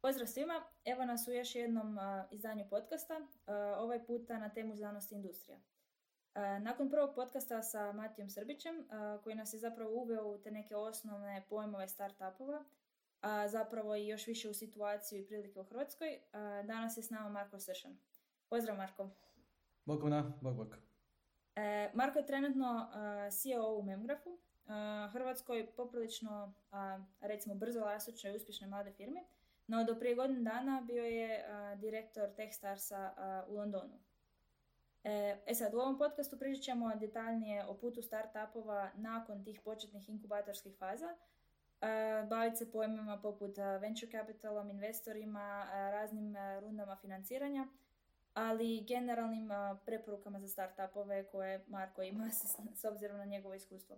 Pozdrav svima, evo nas u još jednom izdanju podcasta, ovaj puta na temu znanost i industrija. nakon prvog podcasta sa Matijom Srbićem, koji nas je zapravo uveo u te neke osnovne pojmove startupova, a zapravo i još više u situaciju i prilike u Hrvatskoj, danas je s nama Marko Sršan. Pozdrav Marko. Bog na, bog bog. E, Marko je trenutno CEO u Memgrafu, Hrvatskoj poprilično, recimo, brzo rastućoj i uspješnoj mlade firmi, no do prije godinu dana bio je direktor Techstarsa u Londonu. E, e sad, u ovom podcastu pričat ćemo detaljnije o putu startupova nakon tih početnih inkubatorskih faza, baviti se pojmima poput venture capitalom, investorima, raznim rundama financiranja, ali generalnim preporukama za startupove koje Marko ima s obzirom na njegovo iskustvo.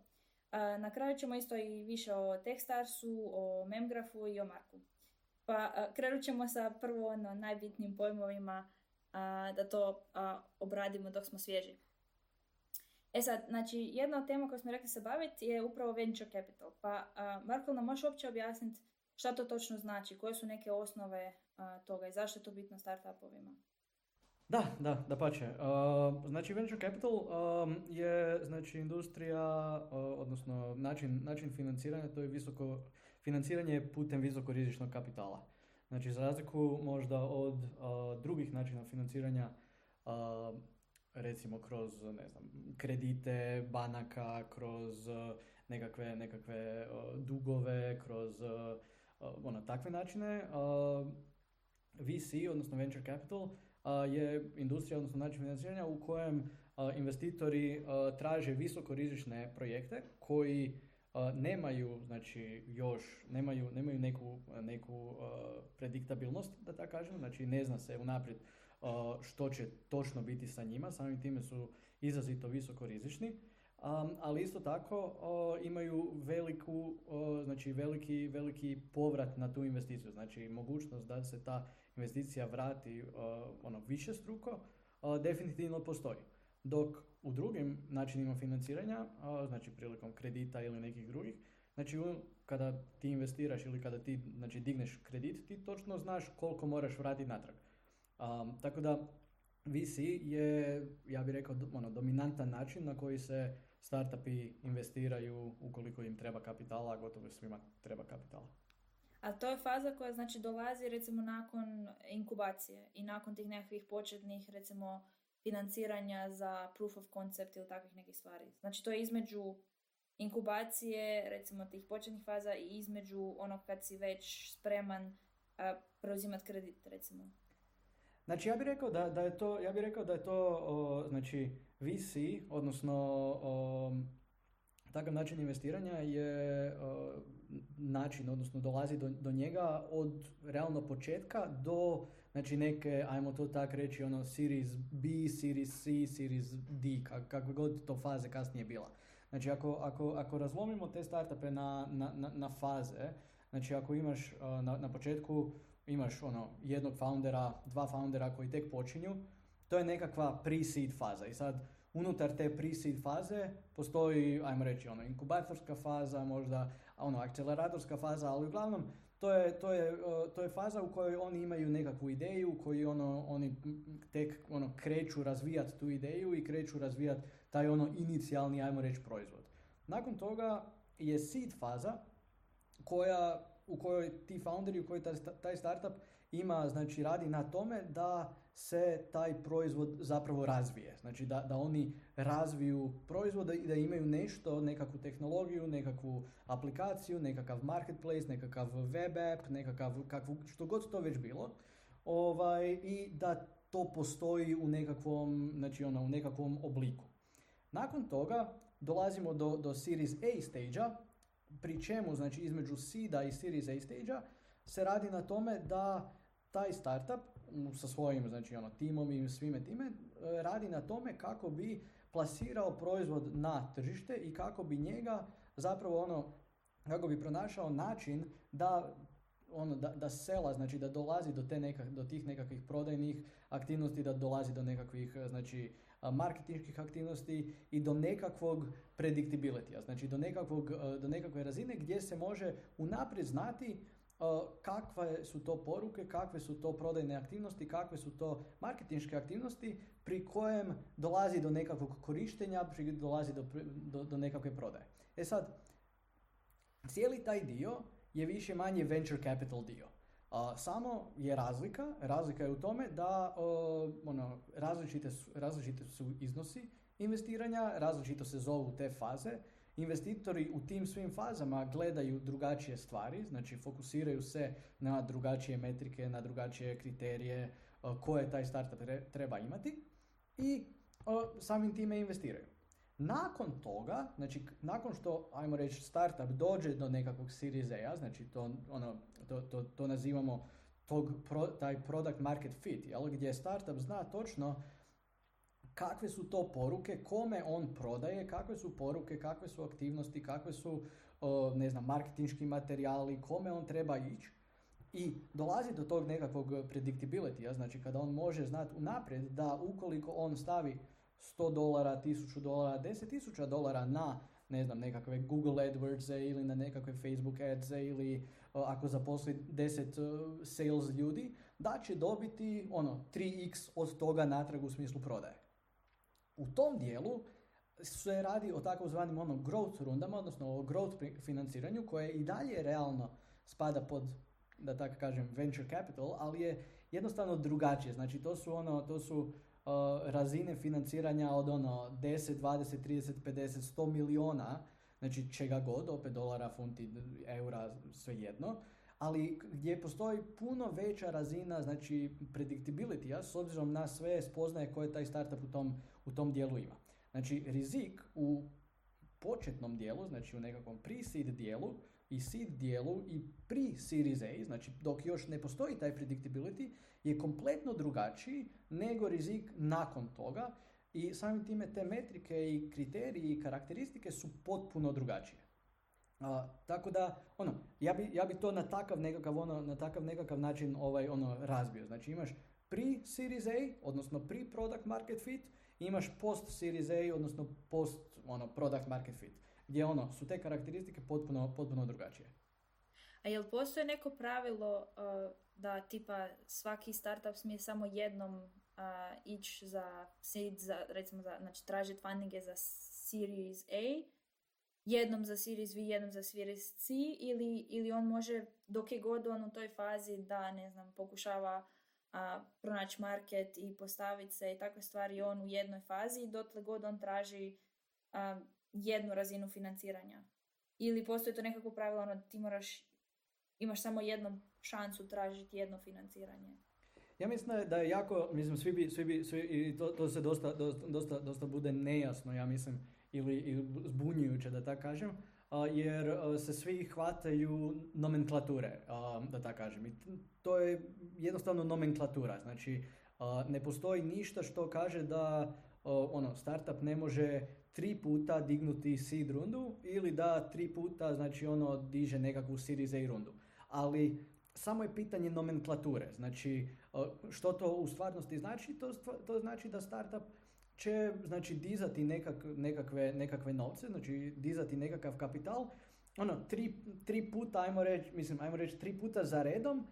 Na kraju ćemo isto i više o Techstarsu, o Memgrafu i o Marku. Pa krenut ćemo sa prvo ono, najbitnijim pojmovima da to obradimo dok smo svježi. E sad, znači, jedna od tema koju smo rekli se baviti je upravo venture capital. Pa, Marko, nam možeš uopće objasniti šta to točno znači, koje su neke osnove toga i zašto je to bitno startupovima? Da, da, da pače. znači venture capital je znači industrija, odnosno način, način financiranja, to je visoko, financiranje putem visokorizičnog kapitala. Znači za razliku možda od drugih načina financiranja, recimo kroz ne znam, kredite banaka, kroz nekakve, nekakve dugove, kroz ono, takve načine, VC, odnosno venture capital, je industrija, odnosno način financiranja u kojem investitori traže visokorizične projekte koji nemaju znači još nemaju, nemaju neku, neku prediktabilnost da tako kažem, znači ne zna se unaprijed što će točno biti sa njima, samim time su izrazito visoko rizični, ali isto tako imaju veliku, znači veliki, veliki povrat na tu investiciju, znači mogućnost da se ta investicija vrati ono više struko, definitivno postoji. Dok u drugim načinima financiranja, znači prilikom kredita ili nekih drugih, znači kada ti investiraš ili kada ti znači, digneš kredit, ti točno znaš koliko moraš vratiti natrag. Um, tako da VC je, ja bih rekao, ono, dominantan način na koji se startupi investiraju ukoliko im treba kapitala, a gotovo svima treba kapitala. A to je faza koja znači dolazi recimo nakon inkubacije i nakon tih nekakvih početnih recimo financiranja za proof of concept ili takvih nekih stvari. Znači to je između inkubacije, recimo tih početnih faza i između onog kad si već spreman uh, preuzimati kredit, recimo. Znači ja bih rekao da, da je to, ja bih rekao da je to znači VC, odnosno o, takav način investiranja je način, odnosno dolazi do, do njega od realno početka do znači neke, ajmo to tak reći, ono Series B, Series C, Series D, kak, kakve god to faze kasnije bila. Znači ako, ako, ako razlomimo te startupe na, na, na, faze, znači ako imaš na, na početku imaš ono jednog foundera, dva foundera koji tek počinju, to je nekakva pre-seed faza i sad unutar te pre-seed faze postoji, ajmo reći, ono, inkubatorska faza, možda ono, akceleratorska faza, ali uglavnom to je, to, je, to je faza u kojoj oni imaju nekakvu ideju, u kojoj ono, oni tek ono, kreću razvijati tu ideju i kreću razvijati taj ono inicijalni, ajmo reći, proizvod. Nakon toga je seed faza koja, u kojoj ti founderi, u kojoj taj, taj startup ima, znači radi na tome da se taj proizvod zapravo razvije. Znači da, da oni razviju proizvod i da imaju nešto, nekakvu tehnologiju, nekakvu aplikaciju, nekakav marketplace, nekakav web app, nekakav, kakvu, što god to već bilo. Ovaj, I da to postoji u nekakvom, znači ono, u nekakvom obliku. Nakon toga dolazimo do, do Series A stage pri čemu znači između seeda i Series A stage se radi na tome da taj startup sa svojim znači ono timom i svime. Time e, radi na tome kako bi plasirao proizvod na tržište i kako bi njega zapravo ono kako bi pronašao način da ono, da, da sela, znači da dolazi do, te nekak, do tih nekakvih prodajnih aktivnosti, da dolazi do nekakvih, znači, marketinških aktivnosti i do nekakvog predictability, znači do, nekakvog, do nekakve razine gdje se može unaprijed znati kakve su to poruke, kakve su to prodajne aktivnosti, kakve su to marketinške aktivnosti pri kojem dolazi do nekakvog korištenja, pri dolazi do, do, nekakve prodaje. E sad, cijeli taj dio je više manje venture capital dio. samo je razlika, razlika je u tome da ono, različite, su, različite su iznosi investiranja, različito se zovu te faze, Investitori u tim svim fazama gledaju drugačije stvari, znači fokusiraju se na drugačije metrike, na drugačije kriterije koje taj startup treba imati i samim time investiraju. Nakon toga, znači nakon što, ajmo reći, startup dođe do nekakvog Series A, znači to, ono, to, to, to nazivamo tog taj product market fit, jel, gdje startup zna točno kakve su to poruke, kome on prodaje, kakve su poruke, kakve su aktivnosti, kakve su ne znam, marketinški materijali, kome on treba ići. I dolazi do tog nekakvog predictability, znači kada on može znati unaprijed da ukoliko on stavi 100 dolara, 1000 dolara, 10.000 dolara na ne znam, nekakve Google AdWords ili na nekakve Facebook ads ili ako zaposli 10 sales ljudi, da će dobiti ono 3x od toga natrag u smislu prodaje. U tom dijelu se radi o takozvanim ono growth rundama, odnosno o growth financiranju koje i dalje realno spada pod, da tako kažem, venture capital, ali je jednostavno drugačije. Znači to su ono, to su uh, razine financiranja od ono 10, 20, 30, 50, 100 miliona, znači čega god, opet dolara, funti, eura, svejedno, ali gdje postoji puno veća razina znači predictability s obzirom na sve spoznaje koje taj startup u tom, u tom dijelu ima. Znači rizik u početnom dijelu, znači u nekakvom pre-seed dijelu i seed dijelu i pre-series A, znači dok još ne postoji taj predictability, je kompletno drugačiji nego rizik nakon toga i samim time te metrike i kriteriji i karakteristike su potpuno drugačije. A, tako da, ono, ja bi, ja bi to na takav nekakav, ono, na takav nekakav način ovaj, ono, razbio. Znači imaš pre Series A, odnosno pre Product Market Fit, imaš post Series A, odnosno post ono, Product Market Fit, gdje ono, su te karakteristike potpuno, potpuno drugačije. A jel postoje neko pravilo uh, da tipa svaki startup smije samo jednom uh, ići za seed, za, recimo za, znači tražiti fundinge za Series A, jednom za Series V, jednom za Series C ili, ili on može dok je god on u toj fazi da, ne znam, pokušava a, pronaći market i postaviti se i takve stvari on u jednoj fazi i dotle god on traži a, jednu razinu financiranja. Ili postoji to nekako pravilo, ono, ti moraš, imaš samo jednu šansu tražiti jedno financiranje. Ja mislim da je jako, mislim, svi bi, svi bi, svi, i to, to se dosta, dosta, dosta bude nejasno, ja mislim, ili, zbunjujuće, da tako kažem, jer se svi hvataju nomenklature, da tako kažem. I to je jednostavno nomenklatura. Znači, ne postoji ništa što kaže da ono, startup ne može tri puta dignuti seed rundu ili da tri puta znači ono diže nekakvu series A rundu. Ali samo je pitanje nomenklature. Znači, što to u stvarnosti znači? To, to znači da startup će znači dizati nekak, nekakve, nekakve novce, znači dizati nekakav kapital, ono, tri, tri puta, ajmo reći, mislim, ajmo reći tri puta za redom,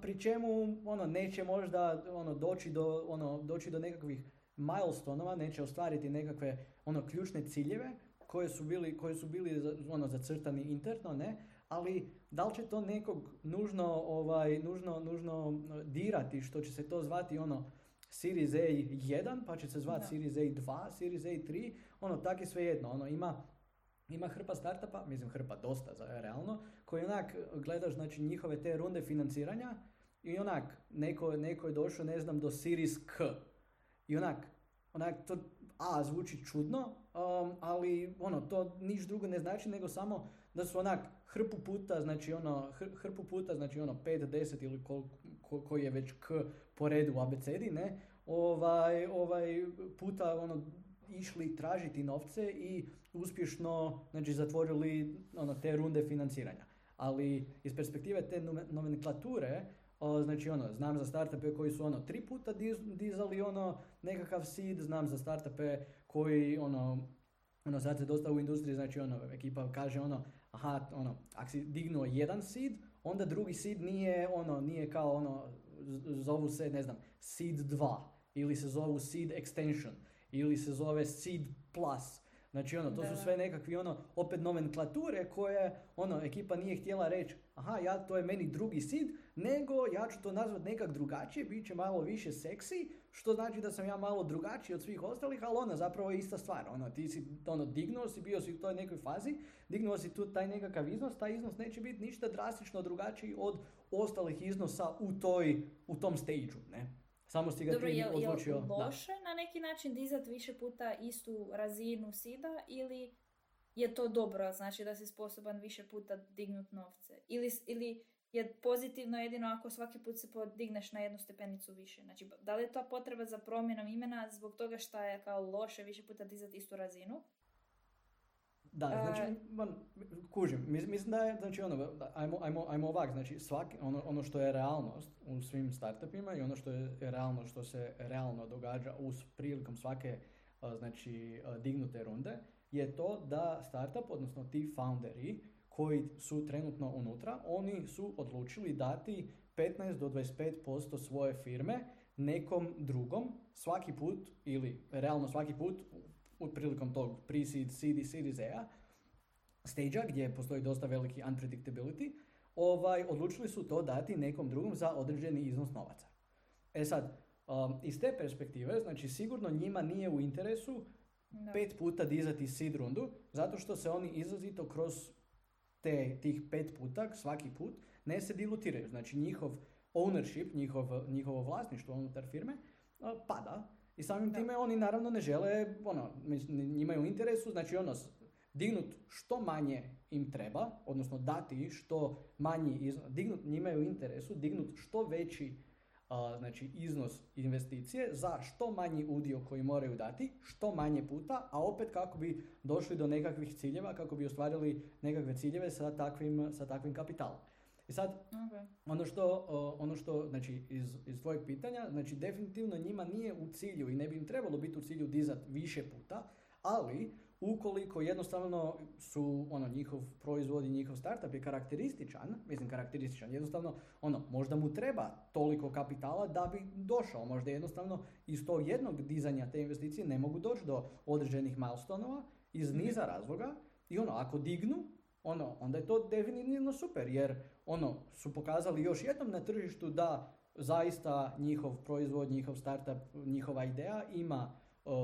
pri čemu ono, neće možda ono, doći, do, ono, doći do nekakvih milestonova, neće ostvariti nekakve ono, ključne ciljeve koje su bili, koje su bili ono, zacrtani interno, ne, ali da li će to nekog nužno, ovaj, nužno, nužno dirati, što će se to zvati ono, Series A1, pa će se zvati Series A2, Series A3, ono, tak je sve jedno, ono, ima, ima hrpa startupa, mislim hrpa dosta za realno, koji onak gledaš znači njihove te runde financiranja i onak neko, neko je došao ne znam do Series K. I onak, onak to a zvuči čudno, um, ali ono to niš drugo ne znači nego samo da su onak hrpu puta, znači ono hrpu puta, znači ono 5, 10 ili koji je već k po redu abecedi, ne, ovaj, ovaj puta ono, išli tražiti novce i uspješno znači, zatvorili ono, te runde financiranja. Ali iz perspektive te nomenklature, znači ono, znam za startupe koji su ono tri puta dizali ono nekakav seed, znam za startupe koji ono, ono sad se dosta u industriji, znači ono, ekipa kaže ono, aha, ono, ako si dignuo jedan seed, onda drugi seed nije ono, nije kao ono, zovu se, ne znam, seed 2, ili se zovu seed extension, ili se zove seed plus, Znači ono, to su sve nekakvi ono, opet nomenklature koje ono, ekipa nije htjela reći aha, ja, to je meni drugi seed, nego ja ću to nazvat nekak drugačije, bit će malo više seksi, što znači da sam ja malo drugačiji od svih ostalih, ali ona zapravo je ista stvar. Ono, ti si ono, dignuo si, bio si u toj nekoj fazi, dignuo si tu taj nekakav iznos, taj iznos neće biti ništa drastično drugačiji od ostalih iznosa u, toj, u tom stage ne? Samo si ga Dobro, ti odlučio. Je loše na neki način dizati više puta istu razinu sida ili je to dobro, znači da si sposoban više puta dignut novce? Ili, ili je pozitivno jedino ako svaki put se podigneš na jednu stepenicu više? Znači, da li je to potreba za promjenom imena zbog toga što je kao loše više puta dizati istu razinu? Da, znači, man, kužim, mislim da je, znači ono, ajmo, ajmo, ajmo ovak, znači svaki, ono, ono što je realnost u svim startupima i ono što je realno, što se realno događa uz prilikom svake, znači, dignute runde, je to da startup, odnosno ti founderi koji su trenutno unutra, oni su odlučili dati 15 do 25% svoje firme nekom drugom svaki put ili realno svaki put prilikom tog pre-seed, seed i series A stage gdje postoji dosta veliki unpredictability, ovaj, odlučili su to dati nekom drugom za određeni iznos novaca. E sad, um, iz te perspektive, znači sigurno njima nije u interesu pet puta dizati seed rundu, zato što se oni izrazito kroz te, tih pet puta, svaki put, ne se dilutiraju. Znači njihov ownership, njihov, njihovo vlasništvo unutar firme uh, pada i samim time oni naravno ne žele, ono, njima je u interesu, znači ono, dignut što manje im treba, odnosno dati što manji iznos, dignut, njima je u interesu dignut što veći znači iznos investicije za što manji udio koji moraju dati, što manje puta, a opet kako bi došli do nekakvih ciljeva, kako bi ostvarili nekakve ciljeve sa takvim, sa takvim kapitalom. I sad, okay. ono što, ono što znači, iz, iz tvojeg pitanja, znači definitivno njima nije u cilju i ne bi im trebalo biti u cilju dizat više puta, ali ukoliko jednostavno su ono njihov proizvod i njihov startup je karakterističan, mislim karakterističan, jednostavno ono možda mu treba toliko kapitala da bi došao, možda jednostavno iz tog jednog dizanja te investicije ne mogu doći do određenih milestonova iz mhm. niza razloga i ono ako dignu ono, onda je to definitivno super, jer ono, su pokazali još jednom na tržištu da zaista njihov proizvod, njihov startup, njihova ideja ima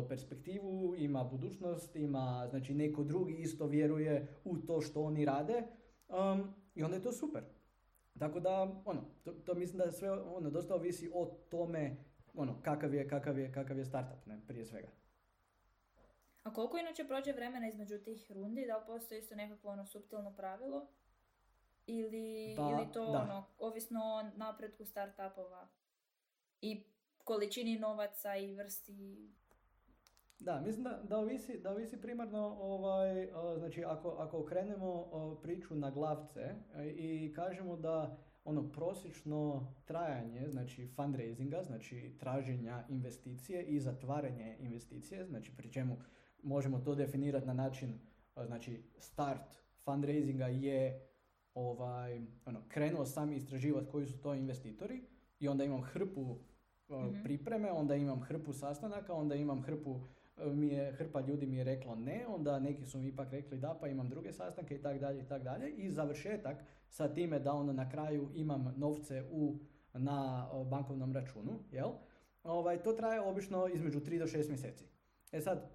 perspektivu, ima budućnost, ima, znači neko drugi isto vjeruje u to što oni rade um, i onda je to super. Tako da, ono, to, to mislim da sve ono, dosta ovisi o tome ono, kakav je, kakav je, kakav je startup, ne, prije svega. A koliko inače prođe vremena između tih rundi? Da li postoji isto nekakvo ono subtilno pravilo? Ili, pa, ili to ono, ovisno o napretku startupova i količini novaca i vrsti da, mislim da, da, ovisi, da ovisi primarno, ovaj, znači ako, ako okrenemo priču na glavce e, i kažemo da ono prosječno trajanje, znači fundraisinga, znači traženja investicije i zatvaranje investicije, znači pri čemu možemo to definirati na način, znači start fundraisinga je ovaj, ono, krenuo sam istraživati koji su to investitori i onda imam hrpu mhm. pripreme, onda imam hrpu sastanaka, onda imam hrpu mi je, hrpa ljudi mi je reklo ne, onda neki su mi ipak rekli da, pa imam druge sastanke i tak dalje i tak dalje. I završetak sa time da onda na kraju imam novce u, na bankovnom računu, jel? Ovaj, to traje obično između 3 do 6 mjeseci. E sad,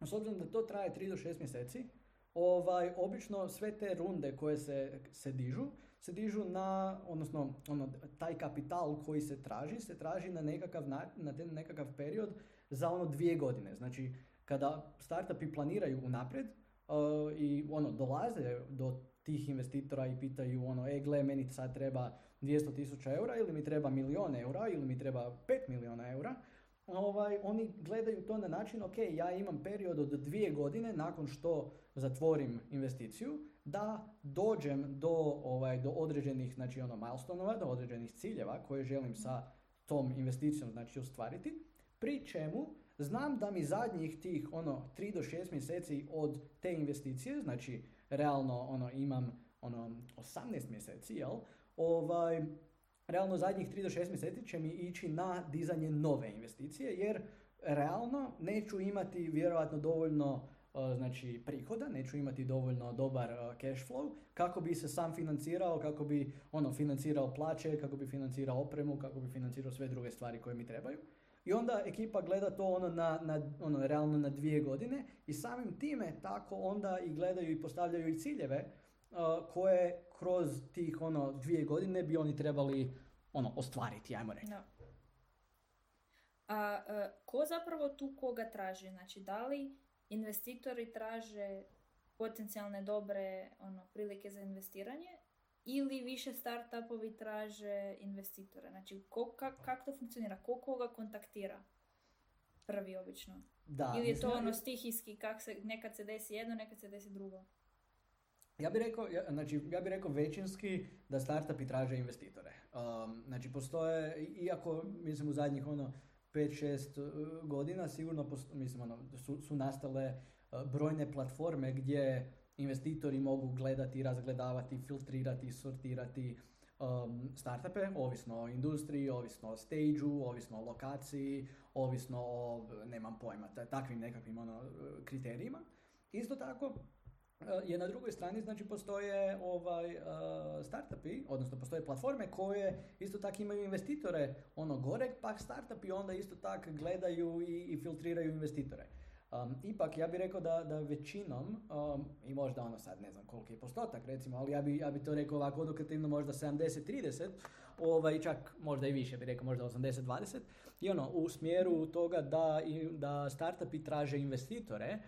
s obzirom da to traje 3 do 6 mjeseci, ovaj, obično sve te runde koje se, se dižu, se dižu na, odnosno ono, taj kapital koji se traži, se traži na nekakav, na, na nekakav period za ono dvije godine. Znači, kada startupi planiraju unaprijed uh, i ono, dolaze do tih investitora i pitaju ono, e gle, meni sad treba 200 tisuća eura ili mi treba milion eura ili mi treba 5 milijuna eura, ovaj, oni gledaju to na način, ok, ja imam period od dvije godine nakon što zatvorim investiciju, da dođem do, ovaj, do određenih, znači ono, milestonova, do određenih ciljeva koje želim sa tom investicijom, znači ostvariti, pri čemu znam da mi zadnjih tih, ono, 3 do 6 mjeseci od te investicije, znači realno, ono, imam, ono, 18 mjeseci, jel, ovaj, realno zadnjih 3 do 6 mjeseci će mi ići na dizanje nove investicije, jer realno neću imati vjerojatno dovoljno znači prihoda, neću imati dovoljno dobar cash flow kako bi se sam financirao, kako bi ono financirao plaće, kako bi financirao opremu, kako bi financirao sve druge stvari koje mi trebaju. I onda ekipa gleda to ono, na, na, ono realno na dvije godine i samim time tako onda i gledaju i postavljaju i ciljeve koje kroz tih ono dvije godine bi oni trebali ono ostvariti, ajmo reći. A ko zapravo tu koga traži? Znači, da li investitori traže potencijalne dobre ono, prilike za investiranje ili više startupovi traže investitore? Znači, kako to funkcionira? Ko koga kontaktira? Prvi obično. Da, ili je to ono stihijski, kak se, nekad se desi jedno, nekad se desi drugo? Ja bih rekao, ja, znači, ja bih rekao većinski da startupi traže investitore. Um, znači, postoje, iako, mislim, u zadnjih ono, 5-6 uh, godina sigurno mislim, ono, su, su nastale uh, brojne platforme gdje investitori mogu gledati, razgledavati, filtrirati, sortirati um, startupe, ovisno o industriji, ovisno o stage ovisno o lokaciji, ovisno o, nemam pojma, takvim nekakvim ono, kriterijima. Isto tako, Eh, je na drugoj strani, znači postoje ovaj, uh, startupi, odnosno postoje platforme koje isto tako imaju investitore ono goreg, pa startupi onda isto tako gledaju i, i filtriraju investitore. Um, ipak ja bih rekao da, da većinom, um, i možda ono sad ne znam koliki je postotak recimo, ali ja bi, ja bi to rekao ovako edukativno možda 70-30, ovaj, čak možda i više bih rekao, možda 80-20, i ono u smjeru toga da, da startupi traže investitore,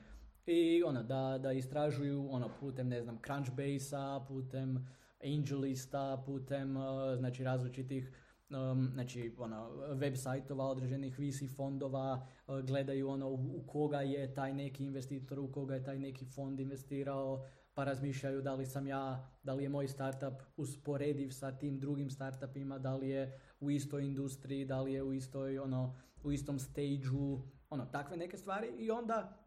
i ono, da, da istražuju ono, putem, ne znam, Crunchbase-a, putem Angelista, putem znači, različitih um, znači, ono, web sajtova određenih VC fondova, uh, gledaju ono, u, koga je taj neki investitor, u koga je taj neki fond investirao, pa razmišljaju da li sam ja, da li je moj startup usporediv sa tim drugim startupima, da li je u istoj industriji, da li je u istoj, ono, u istom stageu, ono, takve neke stvari i onda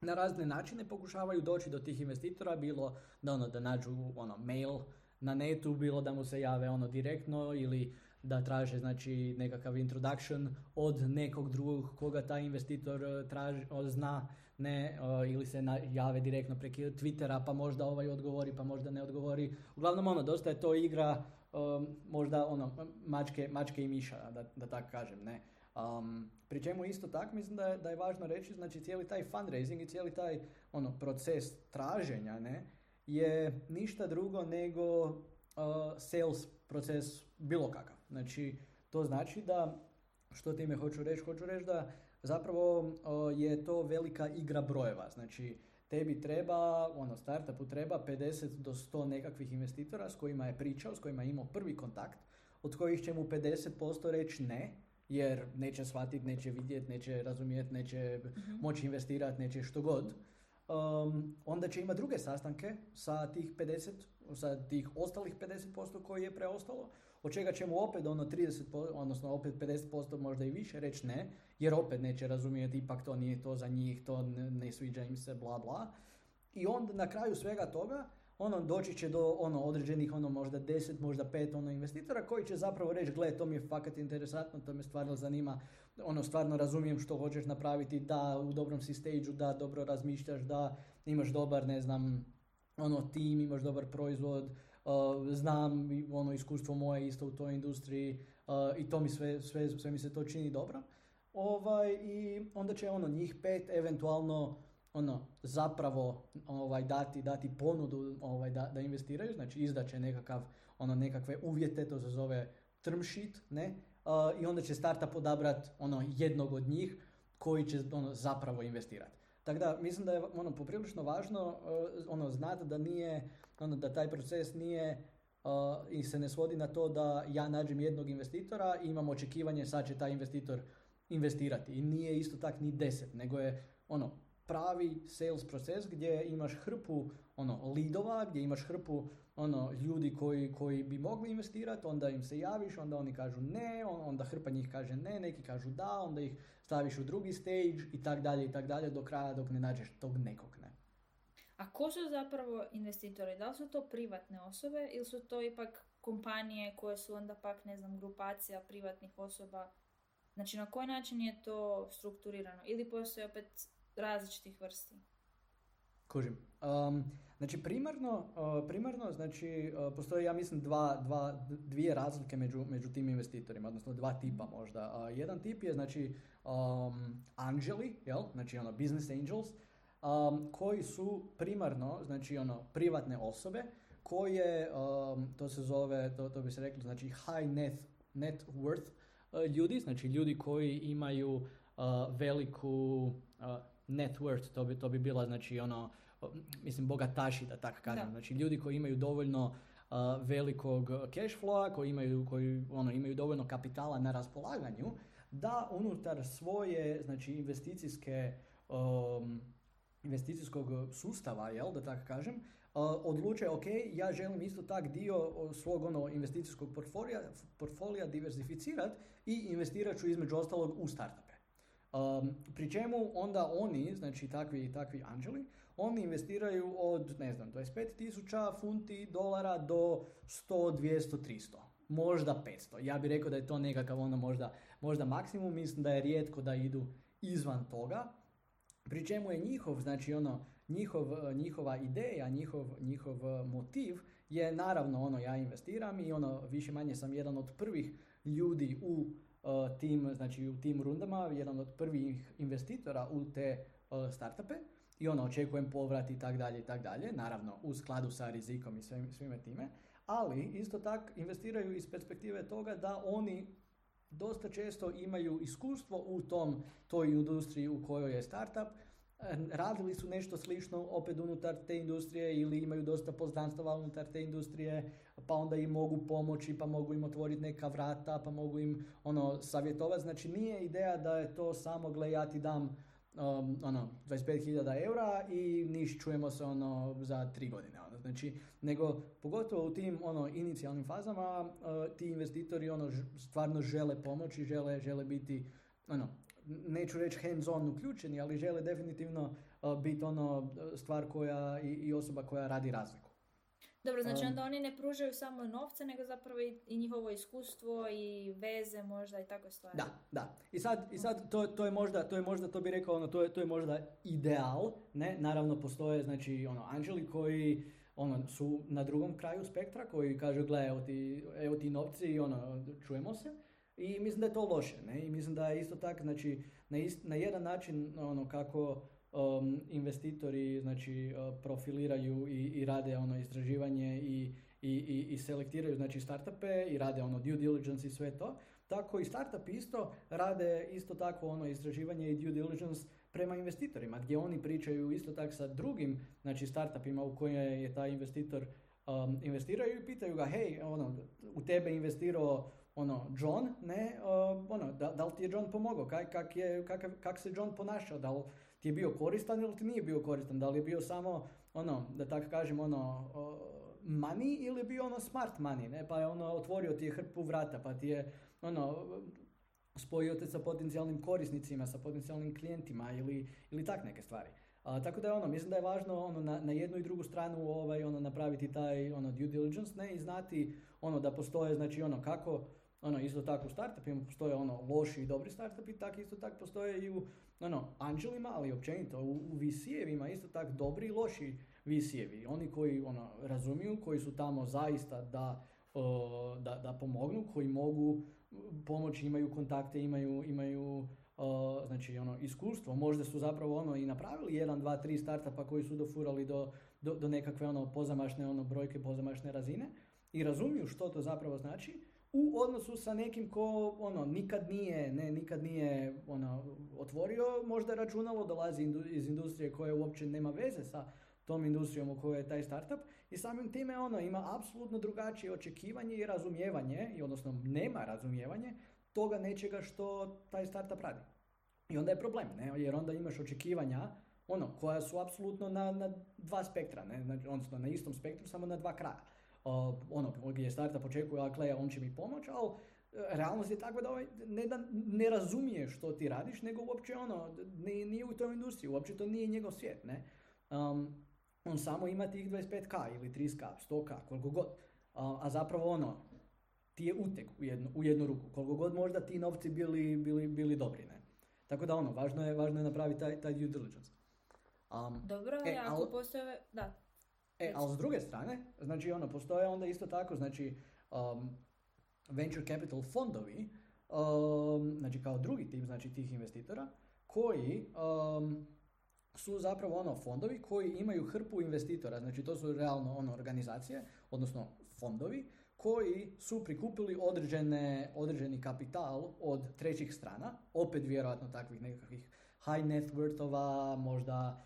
na razne načine pokušavaju doći do tih investitora, bilo da ono da nađu ono mail na netu, bilo da mu se jave ono direktno ili da traže znači nekakav introduction od nekog drugog koga taj investitor e, traži, zna, ne, ili se jave direktno preko Twittera pa možda ovaj odgovori pa možda ne odgovori. Uglavnom ono, dosta je to igra možda ono mačke, mačke i miša, da, da tako kažem, ne. Um, pri čemu isto tako mislim da je, da je važno reći, znači cijeli taj fundraising i cijeli taj ono, proces traženja ne, je ništa drugo nego uh, sales proces bilo kakav. Znači to znači da, što time hoću reći, hoću reći da zapravo je to velika igra brojeva. Znači tebi treba, ono, startupu treba 50 do 100 nekakvih investitora s kojima je pričao, s kojima je imao prvi kontakt, od kojih će mu 50% reći ne, jer neće shvatiti, neće vidjeti, neće razumjeti, neće mm moći investirati, neće što god. Um, onda će imati druge sastanke sa tih 50, sa tih ostalih 50% koji je preostalo, od čega će opet ono 30, odnosno opet 50% možda i više reći ne, jer opet neće razumjeti, ipak to nije to za njih, to ne, ne sviđa im se, bla bla. I onda na kraju svega toga ono doći će do ono određenih ono možda 10, možda 5 ono investitora koji će zapravo reći gle to mi je fakat interesantno, to me stvarno zanima, ono stvarno razumijem što hoćeš napraviti, da u dobrom si stage da dobro razmišljaš, da imaš dobar ne znam ono tim, imaš dobar proizvod, znam ono iskustvo moje isto u toj industriji uh, i to mi sve, sve, sve mi se to čini dobro. Ovaj, I onda će ono njih pet eventualno ono zapravo ovaj dati dati ponudu ovaj da, da investiraju. Znači izdaće nekakav ono nekakve uvjete to se zove term sheet ne? Uh, i onda će startup odabrat ono jednog od njih koji će ono zapravo investirati. Tako da mislim da je ono poprilično važno uh, ono znati da nije ono da taj proces nije uh, i se ne svodi na to da ja nađem jednog investitora i imam očekivanje sad će taj investitor investirati i nije isto tak ni deset, nego je ono pravi sales proces gdje imaš hrpu ono lidova, gdje imaš hrpu ono ljudi koji, koji bi mogli investirati, onda im se javiš, onda oni kažu ne, onda hrpa njih kaže ne, neki kažu da, onda ih staviš u drugi stage i tak dalje i tak dalje do kraja dok ne nađeš tog nekog ne. A ko su zapravo investitori? Da li su to privatne osobe ili su to ipak kompanije koje su onda pak, ne znam, grupacija privatnih osoba? Znači, na koji način je to strukturirano? Ili postoje opet različitih vrsti? Kužim. Um, znači, primarno, uh, primarno znači, uh, postoje, ja mislim, dva, dva, dvije razlike među, među tim investitorima, odnosno dva tipa možda. Uh, jedan tip je, znači, um, angeli, jel? Znači, ono, business angels, um, koji su primarno, znači, ono, privatne osobe, koje, um, to se zove, to, to bi se reklo, znači, high net, net worth ljudi, znači ljudi koji imaju veliku net worth, to bi, to bi bila znači ono, mislim bogataši da. tako kažem, znači ljudi koji imaju dovoljno uh, velikog cash flowa, koji imaju, koji ono, imaju dovoljno kapitala na raspolaganju, da unutar svoje znači investicijske um, investicijskog sustava, jel, da tako kažem, uh, odluče, ok, ja želim isto tak dio svog ono investicijskog portfolija, portfolija diversificirati i investirat ću između ostalog u startupe. Um, pri čemu onda oni, znači takvi takvi anđeli, oni investiraju od, ne znam, 25.000 funti dolara do 100, 200, 300. Možda 500. Ja bih rekao da je to nekakav ono možda, možda maksimum. Mislim da je rijetko da idu izvan toga. Pri čemu je njihov, znači ono, njihov, njihova ideja, njihov, njihov motiv je naravno ono ja investiram i ono više manje sam jedan od prvih ljudi u uh, tim, znači u tim rundama, jedan od prvih investitora u te uh, startupe i ono očekujem povrat i tak dalje i tak dalje, naravno u skladu sa rizikom i svime, svime time, ali isto tak investiraju iz perspektive toga da oni dosta često imaju iskustvo u tom toj industriji u kojoj je startup, radili su nešto slično opet unutar te industrije ili imaju dosta poznanstava unutar te industrije, pa onda im mogu pomoći, pa mogu im otvoriti neka vrata, pa mogu im ono savjetovati. Znači nije ideja da je to samo gle ja ti dam um, ono 25.000 eura i niš čujemo se ono za tri godine. Znači, nego pogotovo u tim ono inicijalnim fazama uh, ti investitori ono stvarno žele pomoći, žele, žele biti ono, neću reći hands on uključeni, ali žele definitivno uh, biti ono stvar koja i, i, osoba koja radi razliku. Dobro, znači onda oni ne pružaju samo novce, nego zapravo i, i njihovo iskustvo i veze možda i tako stvari. Da, da. I sad, i sad to, to, je možda, to je možda, to bi rekao, ono, to je, to je možda ideal, ne? Naravno postoje, znači, ono, anđeli koji ono, su na drugom kraju spektra, koji kažu, gle, evo ti, evo ti novci i ono, čujemo se. I mislim da je to loše, ne? I mislim da je isto tako, znači, na, na jedan način, ono, kako um, investitori, znači, uh, profiliraju i, i rade, ono, istraživanje i, i, i, i selektiraju, znači, startupe i rade, ono, due diligence i sve to, tako i startup isto rade isto tako, ono, istraživanje i due diligence prema investitorima, gdje oni pričaju isto tako sa drugim, znači, startupima u koje je taj investitor um, investiraju i pitaju ga, hej, ono, u tebe investirao ono, John, ne, uh, ono, da, da li ti je John pomogao, kak, kak, je, kak, kak se John ponašao, da li ti je bio koristan ili ti nije bio koristan, da li je bio samo, ono, da tako kažem, ono, money ili bio ono smart money, ne, pa je ono, otvorio ti je hrpu vrata, pa ti je, ono, spojio sa potencijalnim korisnicima, sa potencijalnim klijentima ili, ili tak neke stvari. A, tako da je ono, mislim da je važno ono, na, na jednu i drugu stranu ovaj, ono, napraviti taj ono, due diligence ne, i znati ono, da postoje znači, ono, kako ono, isto tako u startupima postoje ono loši i dobri startupi, tako isto tako postoje i u ono, anđelima, ali općenito u, u VC-evima isto tako dobri i loši VC-evi. Oni koji ono, razumiju, koji su tamo zaista da, da, da pomognu, koji mogu pomoći, imaju kontakte, imaju, imaju znači ono iskustvo, možda su zapravo ono i napravili jedan, dva, tri startupa koji su dofurali do, do, do nekakve ono pozamašne ono brojke, pozamašne razine i razumiju što to zapravo znači u odnosu sa nekim ko ono nikad nije, ne, nikad nije ono, otvorio možda računalo, dolazi iz industrije koja uopće nema veze sa tom industrijom u kojoj je taj startup i samim time ono ima apsolutno drugačije očekivanje i razumijevanje, i odnosno nema razumijevanje toga nečega što taj startup radi. I onda je problem, ne? jer onda imaš očekivanja ono, koja su apsolutno na, na dva spektra, ne? Odnosno na istom spektru, samo na dva kraja. Uh, ono, gdje startup očekuje, dakle, on će mi pomoći, ali realnost je takva da ovaj ne, da ne razumije što ti radiš, nego uopće ono, nije u toj industriji, uopće to nije njegov svijet, ne. Um, on samo ima tih 25k ili 30k, 100k, koliko god. a zapravo ono, ti je utek u jednu, u jednu ruku, koliko god možda ti novci bili, bili, bili dobri, ne. Tako da ono, važno je, važno je napraviti taj, taj due diligence. Um, Dobro, e, ako al, postoje, da. E, ali s druge strane, znači ono, postoje onda isto tako, znači um, venture capital fondovi, um, znači kao drugi tip, znači tih investitora, koji um, su zapravo ono fondovi koji imaju hrpu investitora, znači to su realno ono organizacije, odnosno fondovi, koji su prikupili određene, određeni kapital od trećih strana, opet vjerojatno takvih nekakvih high net worthova, možda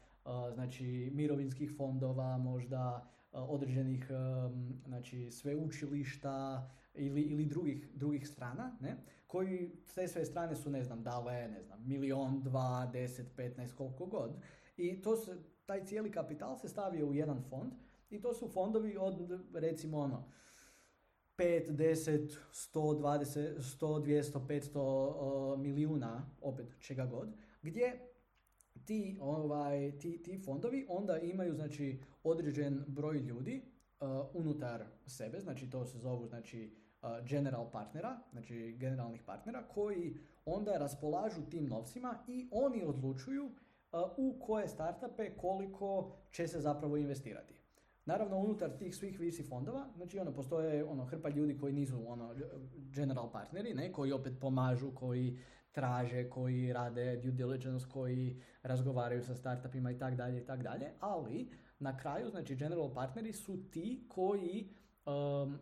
znači mirovinskih fondova, možda određenih znači sveučilišta ili, ili drugih, drugih strana, ne? koji te sve strane su, ne znam, dale, ne znam, milion, dva, deset, petnaest, koliko god. I to se, taj cijeli kapital se stavio u jedan fond i to su fondovi od, recimo, ono, 5, 10, 120, 100, 200, 500 milijuna, opet čega god, gdje ti, ovaj, ti, ti fondovi onda imaju znači određen broj ljudi uh, unutar sebe, znači to se zovu znači uh, general partnera, znači generalnih partnera koji onda raspolažu tim novcima i oni odlučuju uh, u koje startupe koliko će se zapravo investirati. Naravno, unutar tih svih visi fondova, znači ono, postoje ono, hrpa ljudi koji nisu ono, general partneri, ne, koji opet pomažu, koji traže, koji rade due diligence, koji razgovaraju sa startupima i tak dalje i tak dalje, ali na kraju, znači general partneri su ti koji um,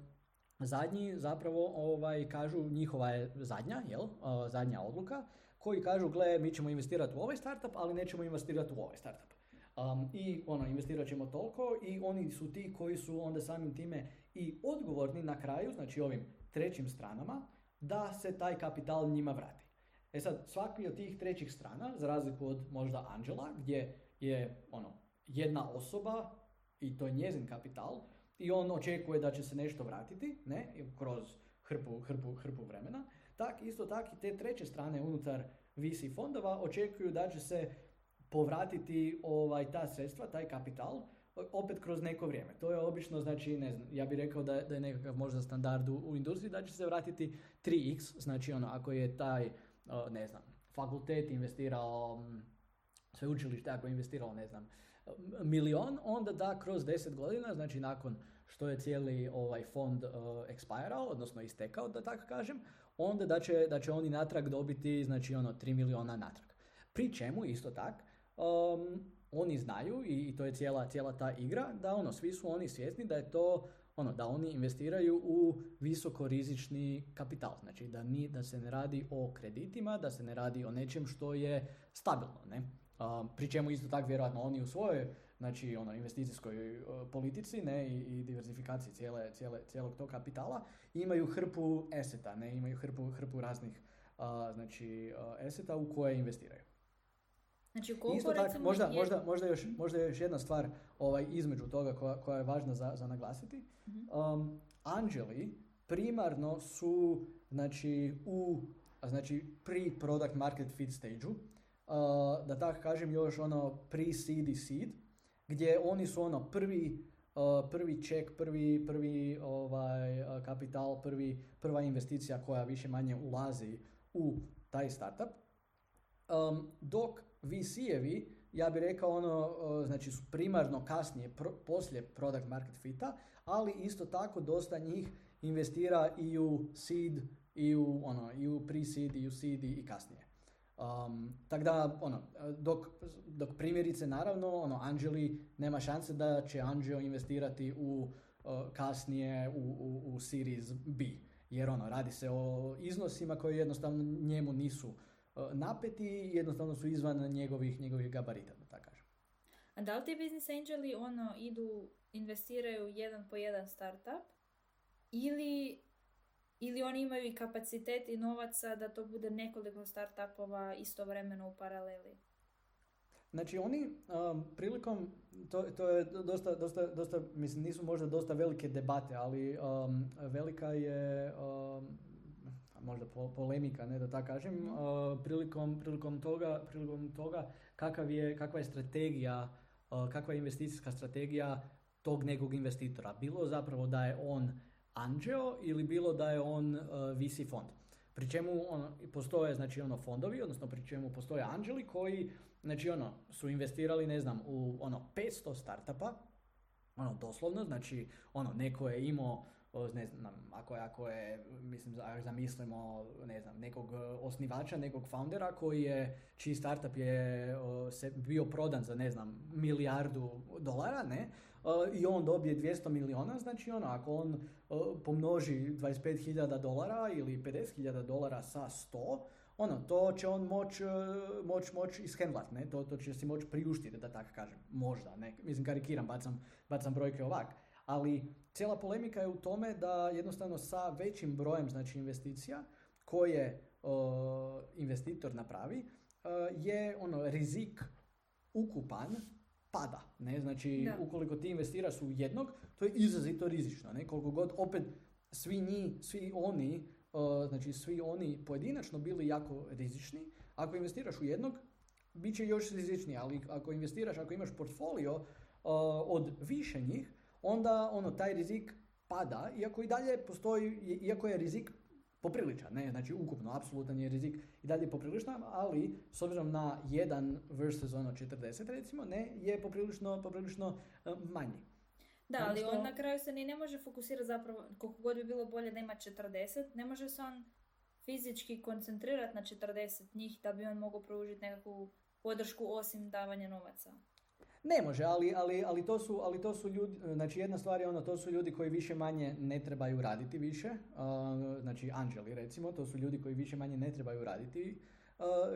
zadnji zapravo ovaj, kažu njihova je zadnja, jel, uh, zadnja odluka, koji kažu gle mi ćemo investirati u ovaj startup, ali nećemo investirati u ovaj startup. Um, I ono, investirat ćemo toliko i oni su ti koji su onda samim time i odgovorni na kraju, znači ovim trećim stranama, da se taj kapital njima vrati. E sad, svaki od tih trećih strana, za razliku od možda Angela, gdje je ono, jedna osoba i to je njezin kapital i on očekuje da će se nešto vratiti, ne, kroz hrpu, hrpu, hrpu vremena, tak isto tako i te treće strane unutar VC fondova očekuju da će se povratiti ovaj, ta sredstva, taj kapital, opet kroz neko vrijeme. To je obično, znači, ne znam, ja bih rekao da, da je nekakav možda standard u, u industriji, da će se vratiti 3x, znači ono, ako je taj ne znam, fakultet investirao, sveučilište ako je investiralo, ne znam, milion, onda da kroz 10 godina, znači nakon što je cijeli ovaj fond uh, expirao, odnosno istekao, da tako kažem, onda da će, da će oni natrag dobiti, znači ono, 3 miliona natrag. Pri čemu, isto tak, um, oni znaju i, i to je cijela, cijela ta igra, da ono, svi su oni svjesni da je to ono, da oni investiraju u visokorizični kapital. Znači da, ni, da se ne radi o kreditima, da se ne radi o nečem što je stabilno. Ne? pri čemu isto tako vjerojatno oni u svojoj znači, ono, investicijskoj politici ne, i, i diversifikaciji cijele, cijele, cijelog tog kapitala imaju hrpu eseta, ne, imaju hrpu, hrpu raznih znači, eseta u koje investiraju. Znači, Isto tako, možda, možda, možda, još, možda još jedna stvar ovaj, između toga koja, koja je važna za, za naglasiti. mm Um, anđeli primarno su znači, u znači, pri product market fit stage uh, da tako kažem još ono pre seed i seed, gdje oni su ono prvi uh, prvi ček, prvi, prvi ovaj, uh, kapital, prvi, prva investicija koja više manje ulazi u taj startup. Um, dok VC-evi, ja bih rekao ono, znači su primarno kasnije, poslije product market fita, ali isto tako dosta njih investira i u seed, i u, ono, i u pre-seed, i u seed i kasnije. Um, tako da, ono, dok, dok primjerice, naravno, ono, Angeli nema šanse da će Angel investirati u kasnije u, u, u Series B. Jer ono, radi se o iznosima koji jednostavno njemu nisu E, napeti jednostavno su izvan njegovih, njegovih gabarita, da tako kažem. A da li ti business angeli ono idu, investiraju jedan po jedan startup ili ili oni imaju i kapacitet i novaca da to bude nekoliko startupova istovremeno u paraleli? Znači oni um, prilikom, to, to je dosta, dosta, dosta, mislim nisu možda dosta velike debate, ali um, velika je um, možda polemika, ne da tako kažem, mhm. uh, prilikom, prilikom, toga, prilikom toga kakav je, kakva je strategija, uh, kakva je investicijska strategija tog nekog investitora. Bilo zapravo da je on anđeo ili bilo da je on uh, VC fond. Pri čemu on, postoje znači ono fondovi, odnosno pri čemu postoje anđeli koji znači ono su investirali ne znam u ono 500 startupa, ono doslovno, znači ono neko je imao ne znam, ako ako je, mislim, zamislimo, ne znam, nekog osnivača, nekog foundera koji je, čiji startup je se bio prodan za, ne znam, milijardu dolara, ne, i on dobije 200 miliona, znači ono, ako on pomnoži 25.000 dolara ili 50.000 dolara sa 100, ono, to će on moć, moć, moć ishendlat, ne, to, to će si moć priuštiti, da tako kažem, možda, ne, mislim, karikiram, bacam, bacam brojke ovak, ali cijela polemika je u tome da jednostavno sa većim brojem znači investicija koje investitor napravi je ono rizik ukupan pada. Ne? Znači, ukoliko ti investiraš u jednog, to je izrazito rizično. Ne? Koliko god opet svi njih, svi oni, znači svi oni pojedinačno bili jako rizični, ako investiraš u jednog, bit će još rizičniji, ali ako investiraš, ako imaš portfolio od više njih, onda ono taj rizik pada, iako i dalje postoji, iako je rizik popriličan, ne, znači ukupno, apsolutan je rizik i dalje popriličan, ali s obzirom na 1 versus ono 40 recimo, ne, je poprilično, poprilično uh, manji. Da, ali on na kraju se ni ne može fokusirati zapravo, koliko god bi bilo bolje da ima 40, ne može se on fizički koncentrirati na 40 njih da bi on mogao pružiti nekakvu podršku osim davanja novaca. Ne može, ali, ali, ali, to su, ali to su ljudi, znači jedna stvar je ono, to su ljudi koji više manje ne trebaju raditi više, znači anđeli recimo, to su ljudi koji više manje ne trebaju raditi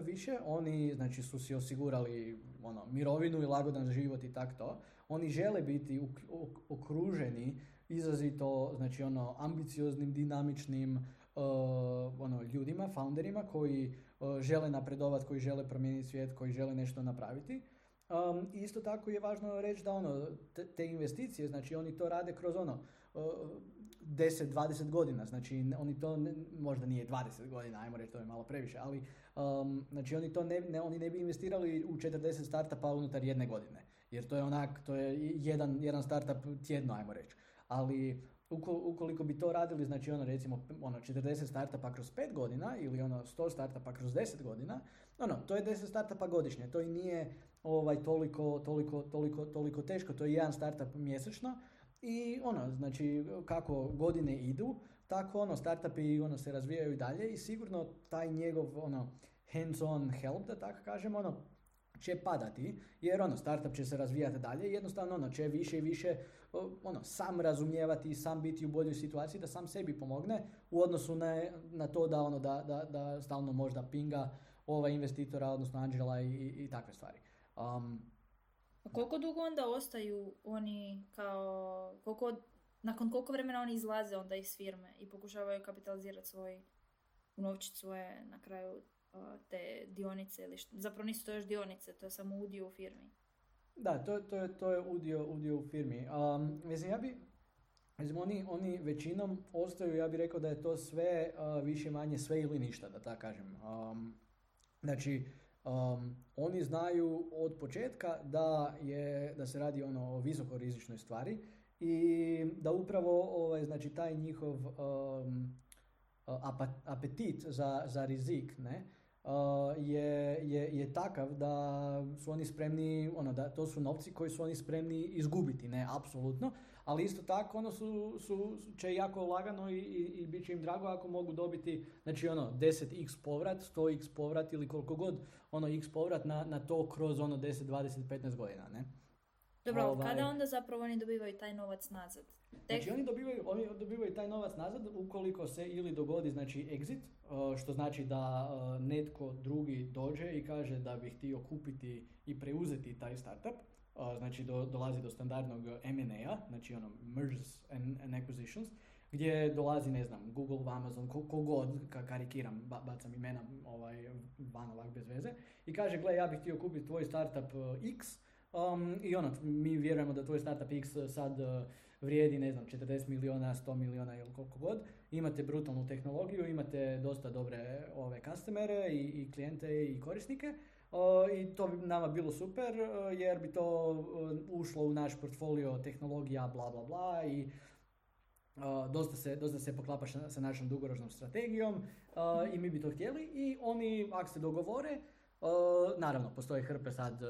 više, oni znači su si osigurali ono, mirovinu i lagodan život i tak to, oni žele biti okruženi izrazito znači ono ambicioznim, dinamičnim ono, ljudima, founderima koji žele napredovati, koji žele promijeniti svijet, koji žele nešto napraviti. Um, isto tako je važno reći da ono, te, investicije, znači oni to rade kroz ono, uh, 10-20 godina, znači oni to, ne, možda nije 20 godina, ajmo reći to je malo previše, ali um, znači oni to ne, ne, oni ne bi investirali u 40 startupa unutar jedne godine, jer to je onak, to je jedan, jedan startup tjedno, ajmo reći, ali ukoliko bi to radili, znači ono recimo ono 40 startupa kroz 5 godina ili ono 100 startupa kroz 10 godina, ono, to je 10 startupa godišnje, to i nije ovaj, toliko, toliko, toliko, toliko teško, to je jedan startup mjesečno i ono, znači kako godine idu, tako ono, startupi ono, se razvijaju dalje i sigurno taj njegov ono, hands-on help, da tako kažem, ono, će padati, jer ono, startup će se razvijati dalje jednostavno ono, će više i više ono, sam razumijevati i sam biti u boljoj situaciji da sam sebi pomogne u odnosu na, na to da, ono, da, da, da stalno možda pinga ova investitora, odnosno Angela i, i, i takve stvari. Um, A koliko dugo onda ostaju oni kao, koliko, nakon koliko vremena oni izlaze onda iz firme i pokušavaju kapitalizirati svoj, unovčiti svoje na kraju te dionice ili što, zapravo nisu to još dionice, to je samo udio u firmi. Da, to, to, je, to je udio, udio u firmi. Um, mislim, ja bi, mislim, oni, oni većinom ostaju, ja bih rekao da je to sve uh, više manje sve ili ništa, da tako kažem. Um, znači, Um, oni znaju od početka da, je, da se radi ono o visoko rizičnoj stvari i da upravo ovaj, znači, taj njihov um, apetit za, za rizik ne, uh, je, je, je takav da su oni spremni, ono, da to su novci koji su oni spremni izgubiti, ne, apsolutno, ali isto tako ono su, su, će jako lagano i, i, i bit će im drago ako mogu dobiti znači ono 10x povrat, 100x povrat ili koliko god ono x povrat na, na to kroz ono 10, 20, 15 godina, ne? Dobro, ovaj... kada onda zapravo oni dobivaju taj novac nazad? Tek... Znači oni dobivaju, oni dobivaju taj novac nazad ukoliko se ili dogodi znači exit, što znači da netko drugi dođe i kaže da bi htio kupiti i preuzeti taj startup, znači do, dolazi do standardnog M&A, znači ono mergers and, and acquisitions, gdje dolazi, ne znam, Google, Amazon, kogod, ko karikiram, bacam imena ovaj, van ovak bez veze, i kaže, gle, ja bih htio kupiti tvoj startup X, um, i ono, mi vjerujemo da tvoj startup X sad vrijedi, ne znam, 40 miliona, 100 miliona ili koliko god. Imate brutalnu tehnologiju, imate dosta dobre ove customere i, i klijente i korisnike. I to bi nama bilo super jer bi to ušlo u naš portfolio tehnologija bla bla bla i dosta, se, dosta se poklapa sa našom dugoročnom strategijom i mi bi to htjeli i oni ako se dogovore naravno postoje hrpe sad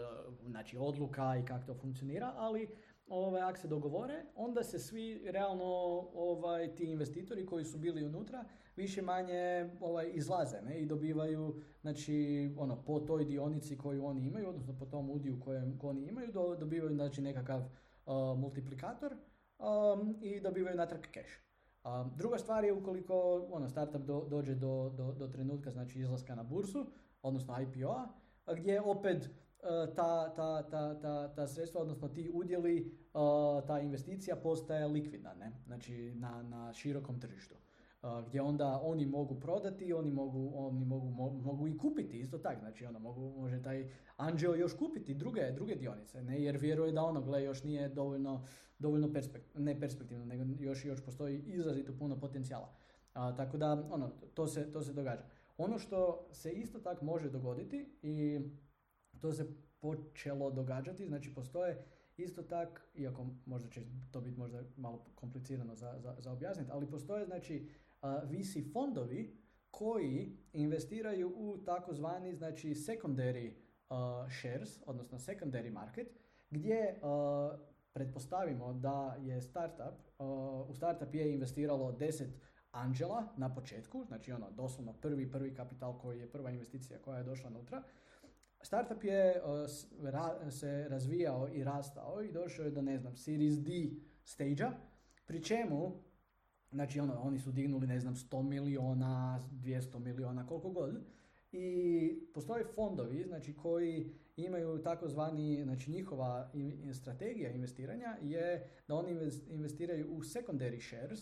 znači odluka i kako to funkcionira ali ovaj, ako se dogovore, onda se svi realno ovaj, ti investitori koji su bili unutra više manje ovaj, izlaze ne? i dobivaju znači, ono, po toj dionici koju oni imaju, odnosno po tom udiju kojem oni imaju, do, dobivaju znači, nekakav uh, multiplikator um, i dobivaju natrag cash. Um, druga stvar je ukoliko ono, startup do, dođe do, do, do trenutka znači izlaska na bursu, odnosno IPO-a, gdje opet ta, ta, ta, ta, ta sredstva, odnosno ti udjeli, ta investicija postaje likvidna, ne? znači na, na širokom tržištu. Gdje onda oni mogu prodati, oni mogu, oni mogu, mogu i kupiti isto tak, znači ono, mogu, može taj Anđeo još kupiti druge, druge dionice, ne? jer vjeruje da ono, gle, još nije dovoljno, dovoljno perspekt, ne perspektivno, nego još, još postoji izrazito puno potencijala. A, tako da, ono, to se, to se događa. Ono što se isto tak može dogoditi i to se počelo događati, znači postoje isto tak, iako možda će to biti možda malo komplicirano za, za, za objasniti, ali postoje znači VC fondovi koji investiraju u takozvani znači secondary shares, odnosno secondary market, gdje pretpostavimo da je startup, u startup je investiralo 10 anđela na početku, znači ono doslovno prvi prvi kapital koji je prva investicija koja je došla unutra, Startup je se razvijao i rastao i došao je do, ne znam, Series D stage pri čemu, znači ono, oni su dignuli, ne znam, 100 miliona, 200 miliona, koliko god, i postoje fondovi, znači, koji imaju takozvani, znači, njihova strategija investiranja je da oni investiraju u secondary shares,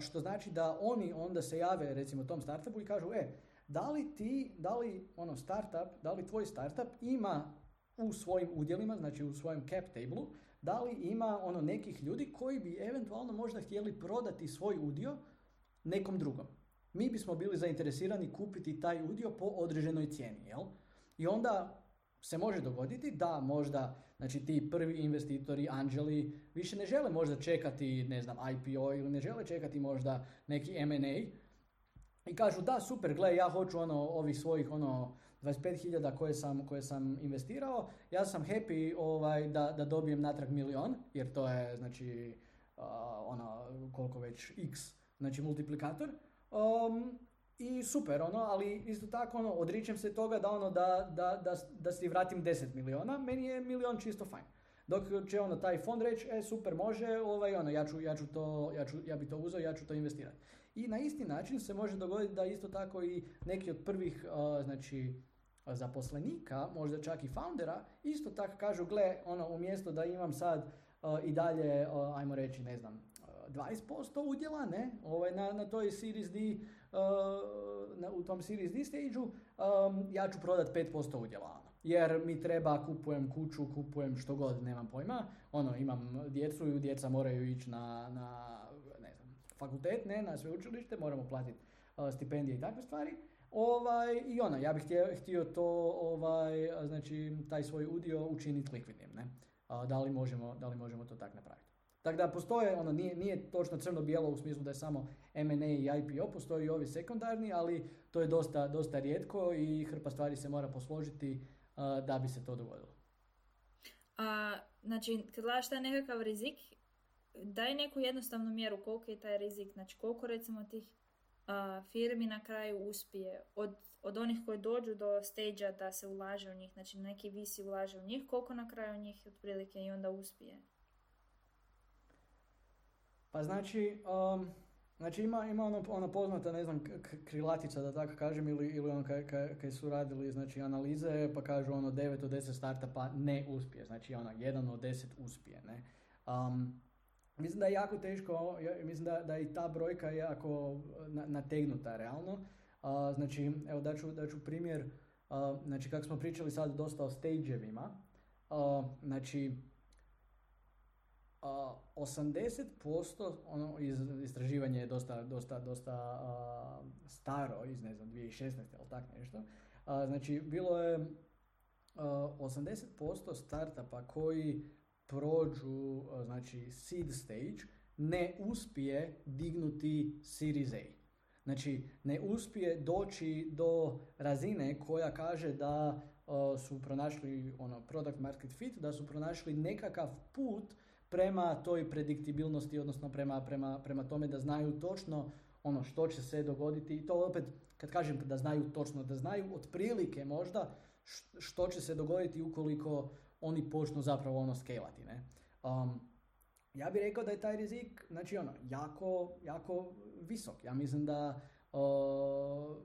što znači da oni onda se jave, recimo, tom startupu i kažu, e, da li ti, da li ono startup, da li tvoj startup ima u svojim udjelima, znači u svojem cap tablu, da li ima ono nekih ljudi koji bi eventualno možda htjeli prodati svoj udio nekom drugom. Mi bismo bili zainteresirani kupiti taj udio po određenoj cijeni, jel? I onda se može dogoditi da možda znači ti prvi investitori, anđeli, više ne žele možda čekati, ne znam, IPO ili ne žele čekati možda neki M&A, i kažu da super, gle ja hoću ono ovih svojih ono 25.000 koje sam, koje sam investirao, ja sam happy ovaj, da, da dobijem natrag milion, jer to je znači uh, ono koliko već x, znači multiplikator. Um, I super, ono, ali isto tako ono, odričem se toga da ono da, da, da, da si vratim 10 miliona, meni je milion čisto fajn. Dok će ono taj fond reći, e super može, ovaj, ono, ja, ću, ja, ću to, ja, ću, ja bi to uzeo, ja ću to investirati. I na isti način se može dogoditi da isto tako i neki od prvih znači, zaposlenika, možda čak i foundera, isto tako kažu, gle, ono, umjesto da imam sad i dalje, ajmo reći, ne znam, 20% udjela, ne, ovaj, na, na toj Series D, na, u tom Series D stage um, ja ću prodat 5% udjela, ono. jer mi treba, kupujem kuću, kupujem što god, nemam pojma, ono, imam djecu i djeca moraju ići na, na fakultet, ne, na sveučilište, moramo platiti uh, stipendije i takve stvari. Ovaj, I ona, ja bih htio, htio to, ovaj, znači, taj svoj udio učiniti likvidnim, ne. da, li možemo, da li možemo to tako napraviti. Tako da postoje, ono, nije, nije točno crno-bijelo u smislu da je samo M&A i IPO, postoji i ovi sekundarni, ali to je dosta, dosta rijetko i hrpa stvari se mora posložiti da bi se to dogodilo. A, znači, kad gledaš taj nekakav rizik, daj neku jednostavnu mjeru koliko je taj rizik, znači koliko recimo tih a, firmi na kraju uspije od, od onih koji dođu do stage da se ulaže u njih, znači neki visi ulaže u njih, koliko na kraju njih otprilike i onda uspije? Pa znači, um, znači ima, ima ono, ono poznata, ne znam, krilatica da tako kažem, ili, ili ono kaj, kaj, su radili znači, analize, pa kažu ono 9 od 10 startupa ne uspije, znači ono 1 od 10 uspije, ne. Um, mislim da je jako teško, mislim da, da i ta brojka jako nategnuta realno. znači, evo daću, daću primjer, znači kako smo pričali sad dosta o stage-evima, znači 80% ono iz, istraživanje je dosta, dosta, dosta staro, iz ne znam 2016. ili tak nešto. znači bilo je 80% startupa koji prođu znači seed stage ne uspije dignuti Series A. Znači, ne uspije doći do razine koja kaže da su pronašli ono, product market fit, da su pronašli nekakav put prema toj prediktibilnosti, odnosno prema, prema, prema tome da znaju točno ono što će se dogoditi. I to opet, kad kažem da znaju točno, da znaju otprilike možda što će se dogoditi ukoliko oni počnu zapravo ono skelati. Ne? Um, ja bih rekao da je taj rizik, znači ono, jako, jako visok. Ja mislim da uh,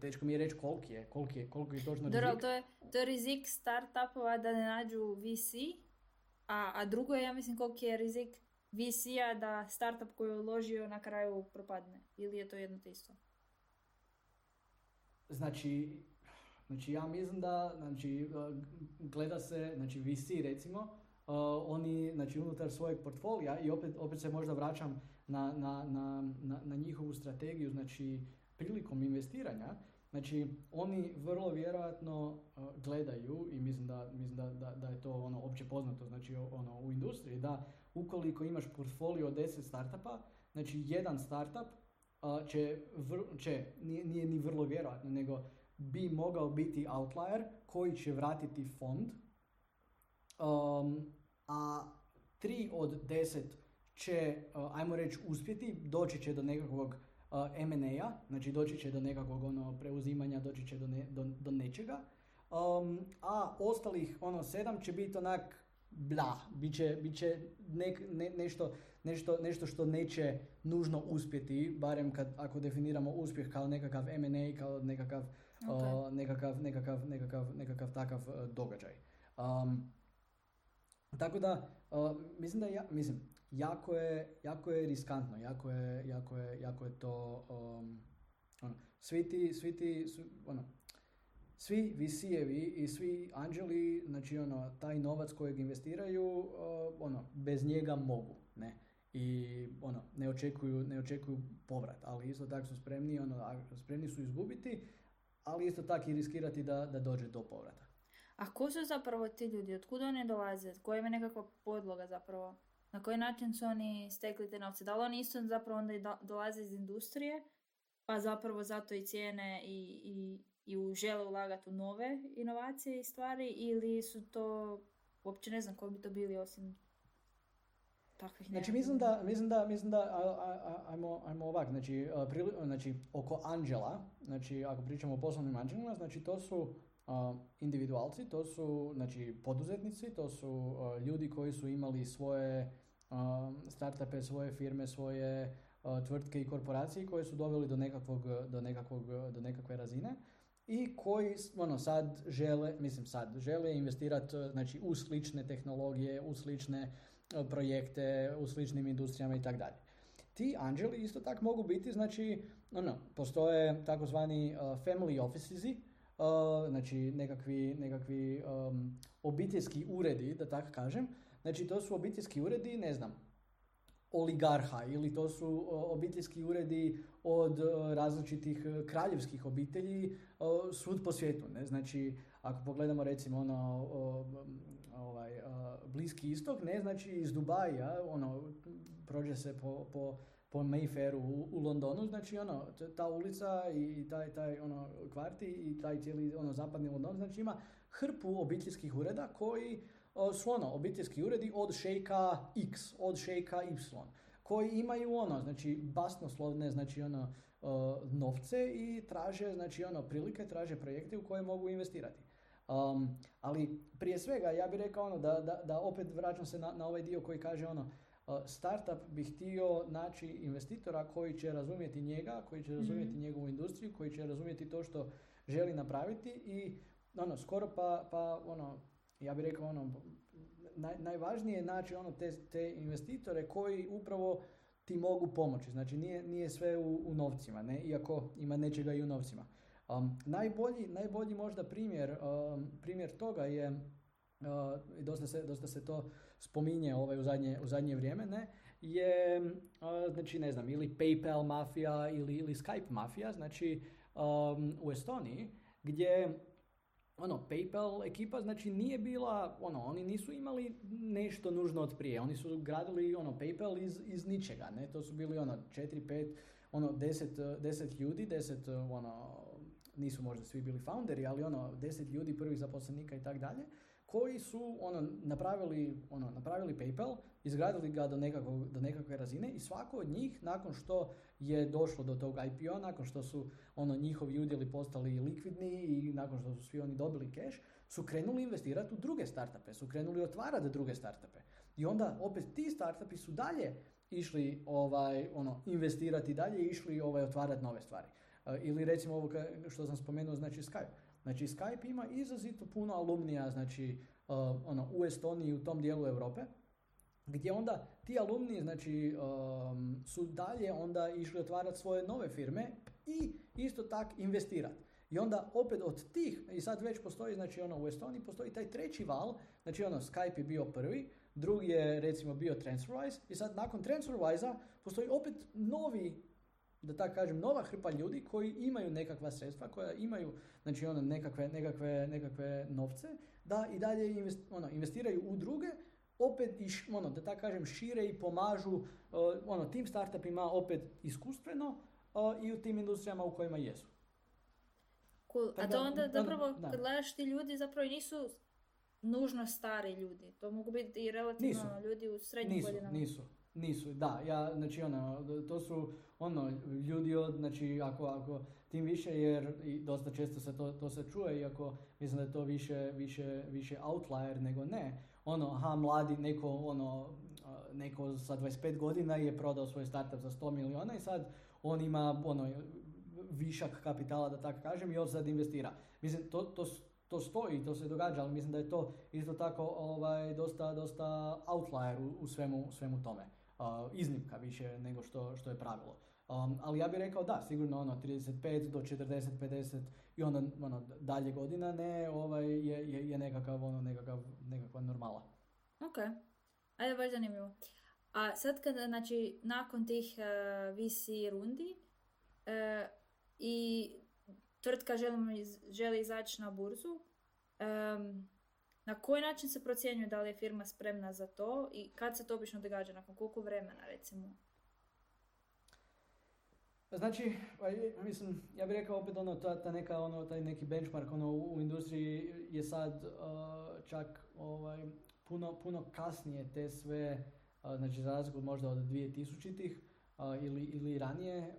teško mi je reći koliki je, koliki je, koliki je točno rizik. to je, to je rizik startupova da ne nađu VC, a, a drugo je, ja mislim, koliki je rizik VC-a da startup koji je uložio na kraju propadne. Ili je to jedno te isto? Znači, znači ja mislim da, znači, gleda se, znači VC recimo, uh, oni, znači unutar svojeg portfolija i opet, opet se možda vraćam na, na, na, na njihovu strategiju, znači prilikom investiranja, Znači, oni vrlo vjerojatno uh, gledaju i mislim da, mislim da, da, da je to ono opće poznato znači, ono, u industriji, da ukoliko imaš portfolio od 10 startupa, znači jedan startup uh, će, će nije, nije, ni vrlo vjerojatno, nego bi mogao biti outlier koji će vratiti fond, um, a tri od deset će, uh, ajmo reći, uspjeti, doći će do nekakvog uh, M&A-a, znači doći će do nekakvog ono, preuzimanja, doći će do, ne, do, do nečega. Um, a ostalih ono sedam će biti onak bla, bit će, bit će nek, ne, nešto, nešto, nešto što neće nužno uspjeti, barem kad, ako definiramo uspjeh kao nekakav M&A, kao nekakav, okay. nekakav, nekakav, nekakav, nekakav takav uh, događaj. Um, tako da, uh, mislim da ja, mislim, jako je, jako je riskantno, jako je, jako je, jako je to, um, ono, svi ti, svi ti, ono, svi visijevi i svi anđeli, znači ono, taj novac kojeg investiraju, uh, ono, bez njega mogu, ne. I ono, ne očekuju, ne očekuju povrat, ali isto tako su spremni, ono, spremni su izgubiti, ali isto tako i riskirati da, da dođe do povrata. A ko su zapravo ti ljudi? Otkud oni dolaze? Koja je nekakva podloga zapravo? Na koji način su oni stekli te novce? Da li oni isto zapravo onda dolaze iz industrije, pa zapravo zato i cijene i, i, i žele ulagati u nove inovacije i stvari, ili su to, uopće ne znam koji bi to bili osim takvih Znači mislim da, mislim da, mislim da, a, a, ajmo, ajmo ovak, znači, prili, znači oko anđela, znači ako pričamo o poslovnim anđelima, znači to su individualci, to su znači, poduzetnici, to su ljudi koji su imali svoje startupe, svoje firme, svoje tvrtke i korporacije koje su doveli do, nekakvog, do, nekakvog, do nekakve razine i koji ono, sad žele, mislim sad, žele investirati znači, u slične tehnologije, u slične projekte, u sličnim industrijama i tako dalje. Ti anđeli isto tako mogu biti, znači, ono, postoje takozvani family offices znači nekakvi, nekakvi um, obiteljski uredi, da tako kažem. Znači to su obiteljski uredi, ne znam, oligarha ili to su obiteljski uredi od različitih kraljevskih obitelji svud po svijetu. Ne? Znači, ako pogledamo recimo ono, ovaj, Bliski istok, ne, znači iz Dubaja, ono, prođe se po, po po Mayfairu u, u Londonu, znači ono, ta ulica i taj, taj ono, kvarti i taj cijeli ono, zapadni London, znači ima hrpu obiteljskih ureda koji su ono, obiteljski uredi od šejka X, od šejka Y, koji imaju ono, znači basnoslovne, znači ono, novce i traže, znači ono, prilike, traže projekte u koje mogu investirati. Um, ali prije svega ja bih rekao ono da, da, da opet vraćam se na, na ovaj dio koji kaže ono startup bi htio naći investitora koji će razumjeti njega, koji će razumjeti mm njegovu industriju, koji će razumjeti to što želi napraviti i ono, skoro pa, pa ono, ja bih rekao ono, najvažnije je naći ono te, te investitore koji upravo ti mogu pomoći. Znači nije, nije sve u, u novcima, ne? iako ima nečega i u novcima. Um, najbolji, najbolji možda primjer, um, primjer toga je, uh, dosta, se, dosta se to spominje ovaj, u, zadnje, u zadnje vrijeme, ne? je, uh, znači ne znam, ili PayPal mafija ili, ili Skype mafija, znači um, u Estoniji, gdje ono, PayPal ekipa znači nije bila, ono, oni nisu imali nešto nužno od prije, oni su gradili ono, PayPal iz, iz ničega, ne, to su bili ono, četiri, pet, ono, deset, deset ljudi, deset, ono, nisu možda svi bili founderi, ali ono, deset ljudi, prvih zaposlenika i tako dalje, koji su ono, napravili, ono, napravili PayPal, izgradili ga do, nekakvog, do nekakve razine i svako od njih nakon što je došlo do tog IPO, nakon što su ono, njihovi udjeli postali likvidni i nakon što su svi oni dobili cash, su krenuli investirati u druge startupe, su krenuli otvarati druge startupe. I onda opet ti startupi su dalje išli ovaj, ono, investirati dalje i išli ovaj, otvarati nove stvari. Ili recimo ovo što sam spomenuo, znači Skype. Znači Skype ima izrazito puno alumnija, znači ono, u Estoniji u tom dijelu Europe, gdje onda ti alumni znači, um, su dalje onda išli otvarati svoje nove firme i isto tak investirati. I onda opet od tih, i sad već postoji, znači ono u Estoniji postoji taj treći val, znači ono Skype je bio prvi, drugi je recimo bio TransferWise i sad nakon TransferWise-a postoji opet novi da tako kažem, nova hrpa ljudi koji imaju nekakva sredstva, koja imaju znači ono, nekakve, nekakve, nekakve novce, da i dalje invest, ono, investiraju u druge, opet i ono, da tako kažem, šire i pomažu uh, ono, tim startupima opet iskustveno uh, i u tim industrijama u kojima jesu. Cool. A to onda zapravo, kad gledaš ti ljudi, zapravo nisu nužno stari ljudi. To mogu biti i relativno nisu. ljudi u srednjim nisu, godinama. Nisu, nisu. Da, ja, znači ono, to su ono, ljudi od, znači ako, ako tim više jer i dosta često se to, to se čuje, iako mislim da je to više, više, više outlier nego ne. Ono, aha, mladi, neko, ono, neko sa 25 godina je prodao svoj startup za 100 miliona i sad on ima ono, višak kapitala, da tako kažem, i on sad investira. Mislim, to, to, to stoji, to se događa, ali mislim da je to isto tako ovaj, dosta, dosta outlier u, u svemu, svemu tome. Iznimka više nego što, što je pravilo. Um, ali ja bih rekao da, sigurno ono 35 do 40, 50 i onda ono, dalje godina ne, ovaj, je, je, je nekakav, ono, nekakav, nekakva normala. Ok, ajde baš zanimljivo. A sad kada, znači, nakon tih uh, eh, VC rundi uh, i tvrtka želi, želi izaći na burzu, um, na koji način se procjenjuje da li je firma spremna za to i kad se to obično događa, nakon koliko vremena recimo? Znači, mislim, ja bih rekao opet ono, ta, ta neka, ono, taj neki benchmark ono, u, industriji je sad uh, čak ovaj, puno, puno kasnije te sve, uh, znači za razliku možda od 2000-ih uh, ili, ili ranije,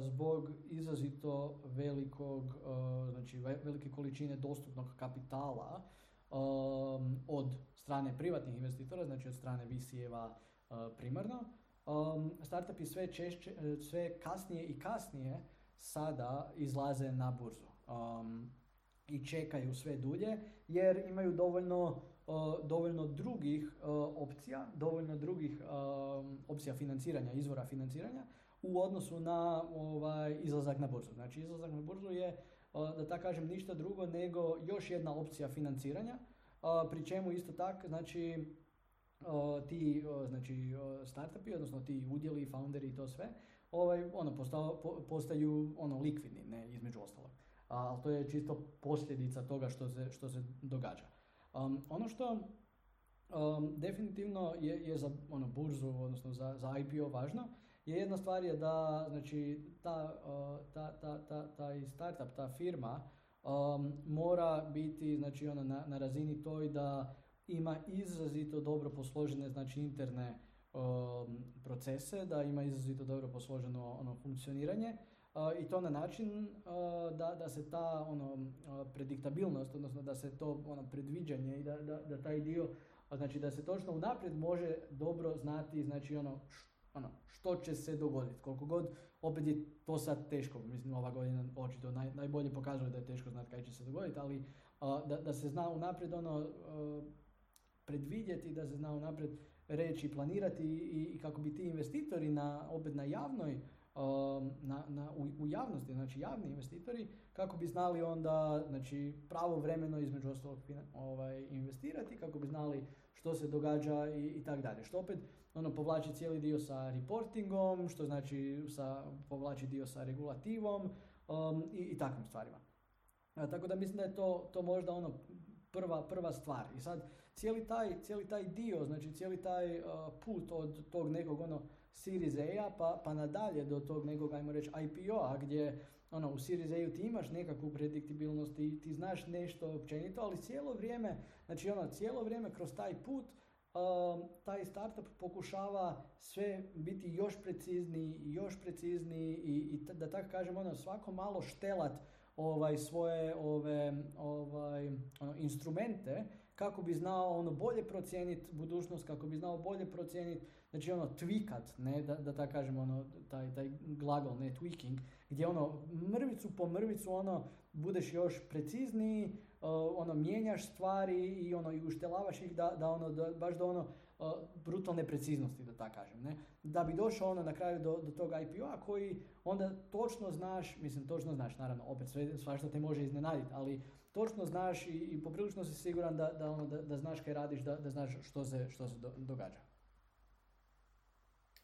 zbog izrazito velikog, znači velike količine dostupnog kapitala od strane privatnih investitora, znači od strane VC-eva primarno, um, startupi sve, češće, sve kasnije i kasnije sada izlaze na burzu um, i čekaju sve dulje jer imaju dovoljno, uh, dovoljno drugih opcija, dovoljno drugih um, opcija financiranja, izvora financiranja u odnosu na ovaj, izlazak na burzu. Znači izlazak na burzu je, da tako kažem, ništa drugo nego još jedna opcija financiranja, pri čemu isto tako, znači ti znači startupi, odnosno ti udjeli, founderi i to sve, ovaj, ono, postaju ono, likvidni, ne, između ostalog. Ali to je čisto posljedica toga što se, što se događa. Um, ono što um, definitivno je, je za ono, burzu, odnosno za, za IPO važno, je jedna stvar je da znači, ta, ta, ta, ta, taj startup, ta firma um, mora biti znači, ono, na, na razini toj da ima izrazito dobro posložene znači interne um, procese, da ima izrazito dobro posloženo ono funkcioniranje uh, i to na način uh, da, da se ta ono uh, prediktabilnost, odnosno da se to ono predviđanje i da, da, da taj dio znači da se točno unaprijed može dobro znati znači ono, ono što će se dogoditi. Koliko god opet je to sad teško, mislim ova godina očito naj, najbolje pokazuje da je teško znati kaj će se dogoditi, ali da, da se zna unaprijed ono predvidjeti, da se zna unaprijed reći, planirati i, i kako bi ti investitori na, opet na javnoj na, na, u, u, javnosti, znači javni investitori, kako bi znali onda znači, pravovremeno između ostalog ovaj, investirati, kako bi znali što se događa i, i tako dalje. Što opet ono povlači cijeli dio sa reportingom, što znači sa, povlači dio sa regulativom um, i, i takvim stvarima. tako da mislim da je to, to možda ono prva, prva stvar. I sad cijeli taj, cijeli taj dio, znači cijeli taj uh, put od tog nekog ono Series A pa, pa nadalje do tog nekog, ajmo reći, IPO-a gdje ono, u Series ti imaš nekakvu prediktibilnost i ti znaš nešto općenito, ali cijelo vrijeme, znači ono, cijelo vrijeme kroz taj put um, taj startup pokušava sve biti još precizniji još precizniji i, i da tako kažem, ono, svako malo štelat ovaj, svoje ove, ovaj, ono, instrumente kako bi znao ono bolje procijeniti budućnost, kako bi znao bolje procijeniti, znači ono tweakat, ne, da, da tako kažem, ono, taj, taj glagol, ne tweaking, gdje ono mrvicu po mrvicu ono budeš još precizniji, uh, ono mijenjaš stvari i ono i uštelavaš ih da, da ono, da, baš do ono uh, brutalne preciznosti, da tako kažem, ne, da bi došao ono na kraju do, do tog IPO-a koji onda točno znaš, mislim točno znaš, naravno, opet sve, svašta te može iznenaditi, ali točno znaš i, i poprilično si siguran da, da, ono, da, znaš kaj radiš, da, da znaš što se, što se događa.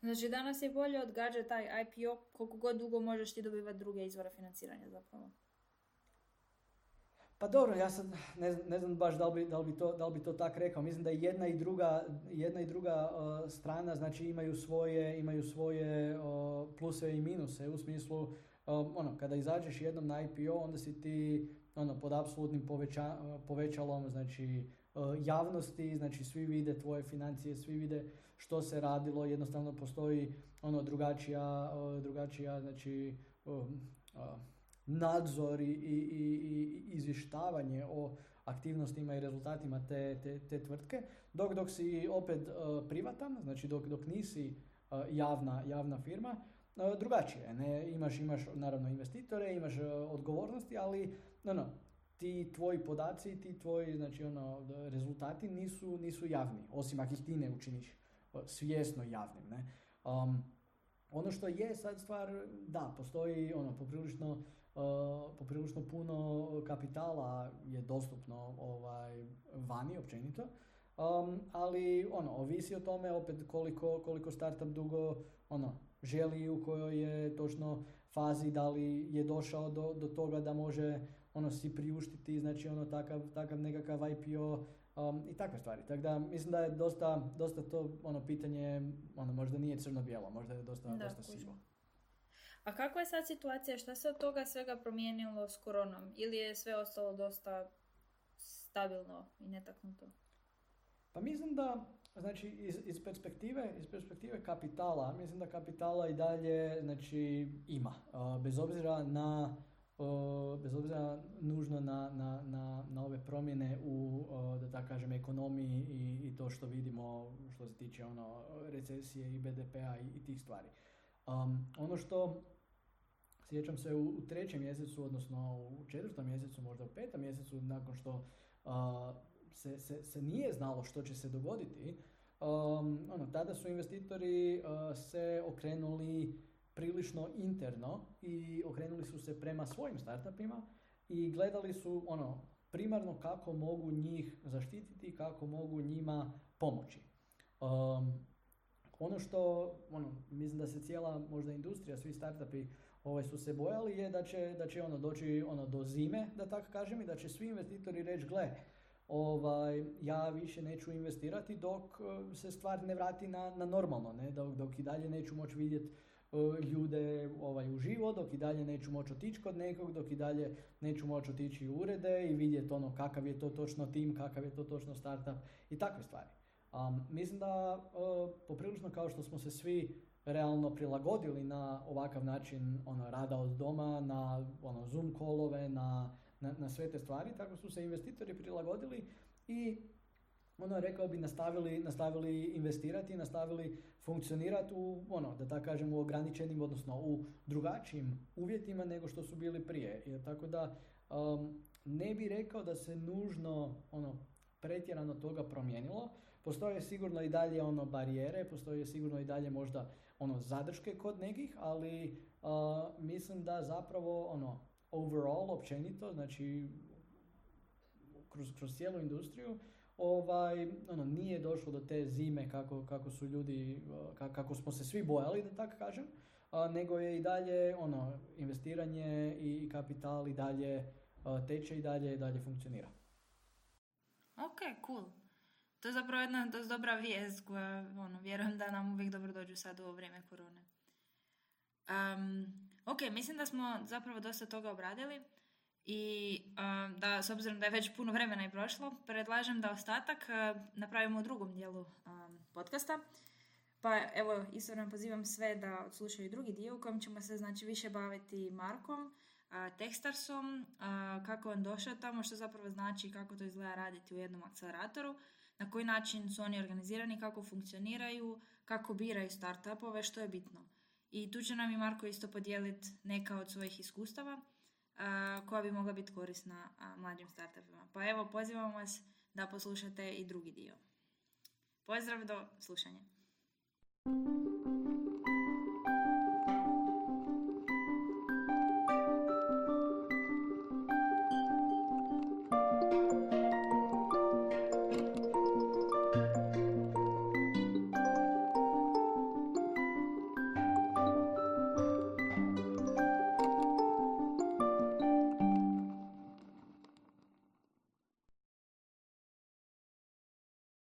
Znači danas je bolje odgađati taj IPO koliko god dugo možeš ti dobivati druge izvore financiranja zapravo. Pa dobro, ja sad ne, ne znam baš da li bi, da li to, da li bi to tak rekao. Mislim da jedna i druga, jedna i druga uh, strana znači imaju svoje, imaju svoje uh, pluse i minuse u smislu uh, ono, kada izađeš jednom na IPO onda si ti ono, pod apsolutnim poveća, povećalom znači, uh, javnosti, znači svi vide tvoje financije, svi vide što se radilo, jednostavno postoji ono drugačija, drugačija znači, nadzor i, i, i izvještavanje o aktivnostima i rezultatima te, te, te tvrtke, dok dok si opet privatan, znači dok, dok nisi javna, javna firma, drugačije. Ne? Imaš, imaš naravno investitore, imaš odgovornosti, ali no, no, ti tvoji podaci, ti tvoji znači, ono, rezultati nisu, nisu javni, osim ako ih ti ne učiniš svjesno javnim. Ne? Um, ono što je sad stvar, da, postoji ono, poprilično, uh, poprilično puno kapitala je dostupno ovaj, vani općenito, um, ali ono, ovisi o tome opet koliko, koliko startup dugo ono, želi u kojoj je točno fazi, da li je došao do, do toga da može ono si priuštiti, znači ono takav, takav nekakav IPO um, i takve stvari. Tako da mislim da je dosta, dosta to ono pitanje, ono možda nije crno-bijelo, možda je dosta, da, dosta sivo. A kakva je sad situacija? Šta se od toga svega promijenilo s koronom? Ili je sve ostalo dosta stabilno i netaknuto? Pa mislim da, znači iz, iz, perspektive, iz perspektive kapitala, mislim da kapitala i dalje znači, ima. Bez obzira na bez obzira nužno na, na, na, na ove promjene u, da tako kažem, ekonomiji i, i to što vidimo što se tiče ono, recesije i BDP-a i, i tih stvari. Um, ono što sjećam se u, u, trećem mjesecu, odnosno u četvrtom mjesecu, možda u petom mjesecu, nakon što uh, se, se, se nije znalo što će se dogoditi, um, ono, tada su investitori uh, se okrenuli prilično interno i okrenuli su se prema svojim startupima i gledali su ono primarno kako mogu njih zaštititi, kako mogu njima pomoći. Um, ono što, ono, mislim da se cijela možda industrija, svi startupi ovaj, su se bojali je da će, da će ono doći ono do zime, da tako kažem, i da će svi investitori reći, gle, ovaj, ja više neću investirati dok uh, se stvar ne vrati na, na normalno, ne? Dok, dok i dalje neću moći vidjeti ljude ovaj, uživo, dok i dalje neću moći otići kod nekog, dok i dalje neću moći otići u urede i vidjeti ono kakav je to točno tim, kakav je to točno startup i takve stvari. Um, mislim da uh, poprilično kao što smo se svi realno prilagodili na ovakav način ono, rada od doma, na ono, Zoom kolove, na, na, na sve te stvari, tako su se investitori prilagodili i ono rekao bi nastavili, nastavili investirati, nastavili funkcionirati u, ono, da tako kažem, u ograničenim, odnosno u drugačijim uvjetima nego što su bili prije. Jer, tako da um, ne bi rekao da se nužno ono, pretjerano toga promijenilo. Postoje sigurno i dalje ono barijere, postoje sigurno i dalje možda ono zadrške kod nekih, ali mislim da zapravo ono overall općenito, znači kroz, kroz cijelu industriju, ovaj, ono, nije došlo do te zime kako, kako su ljudi, kako smo se svi bojali, da tako kažem, nego je i dalje ono, investiranje i kapital i dalje teče i dalje, i dalje funkcionira. Ok, cool. To je zapravo jedna dosta dobra vijest koja, ono, vjerujem da nam uvijek dobro dođu sad u ovo vrijeme korone. Um, ok, mislim da smo zapravo dosta toga obradili i da, s obzirom da je već puno vremena i prošlo, predlažem da ostatak napravimo u drugom dijelu podcasta. Pa evo, isto pozivam sve da odslušaju drugi dio u kojem ćemo se znači više baviti Markom, Tekstarsom, kako on došao tamo, što zapravo znači kako to izgleda raditi u jednom akceleratoru, na koji način su oni organizirani, kako funkcioniraju, kako biraju startupove, što je bitno. I tu će nam i Marko isto podijeliti neka od svojih iskustava koja bi mogla biti korisna mladim startupima. Pa evo, pozivam vas da poslušate i drugi dio. Pozdrav do slušanja.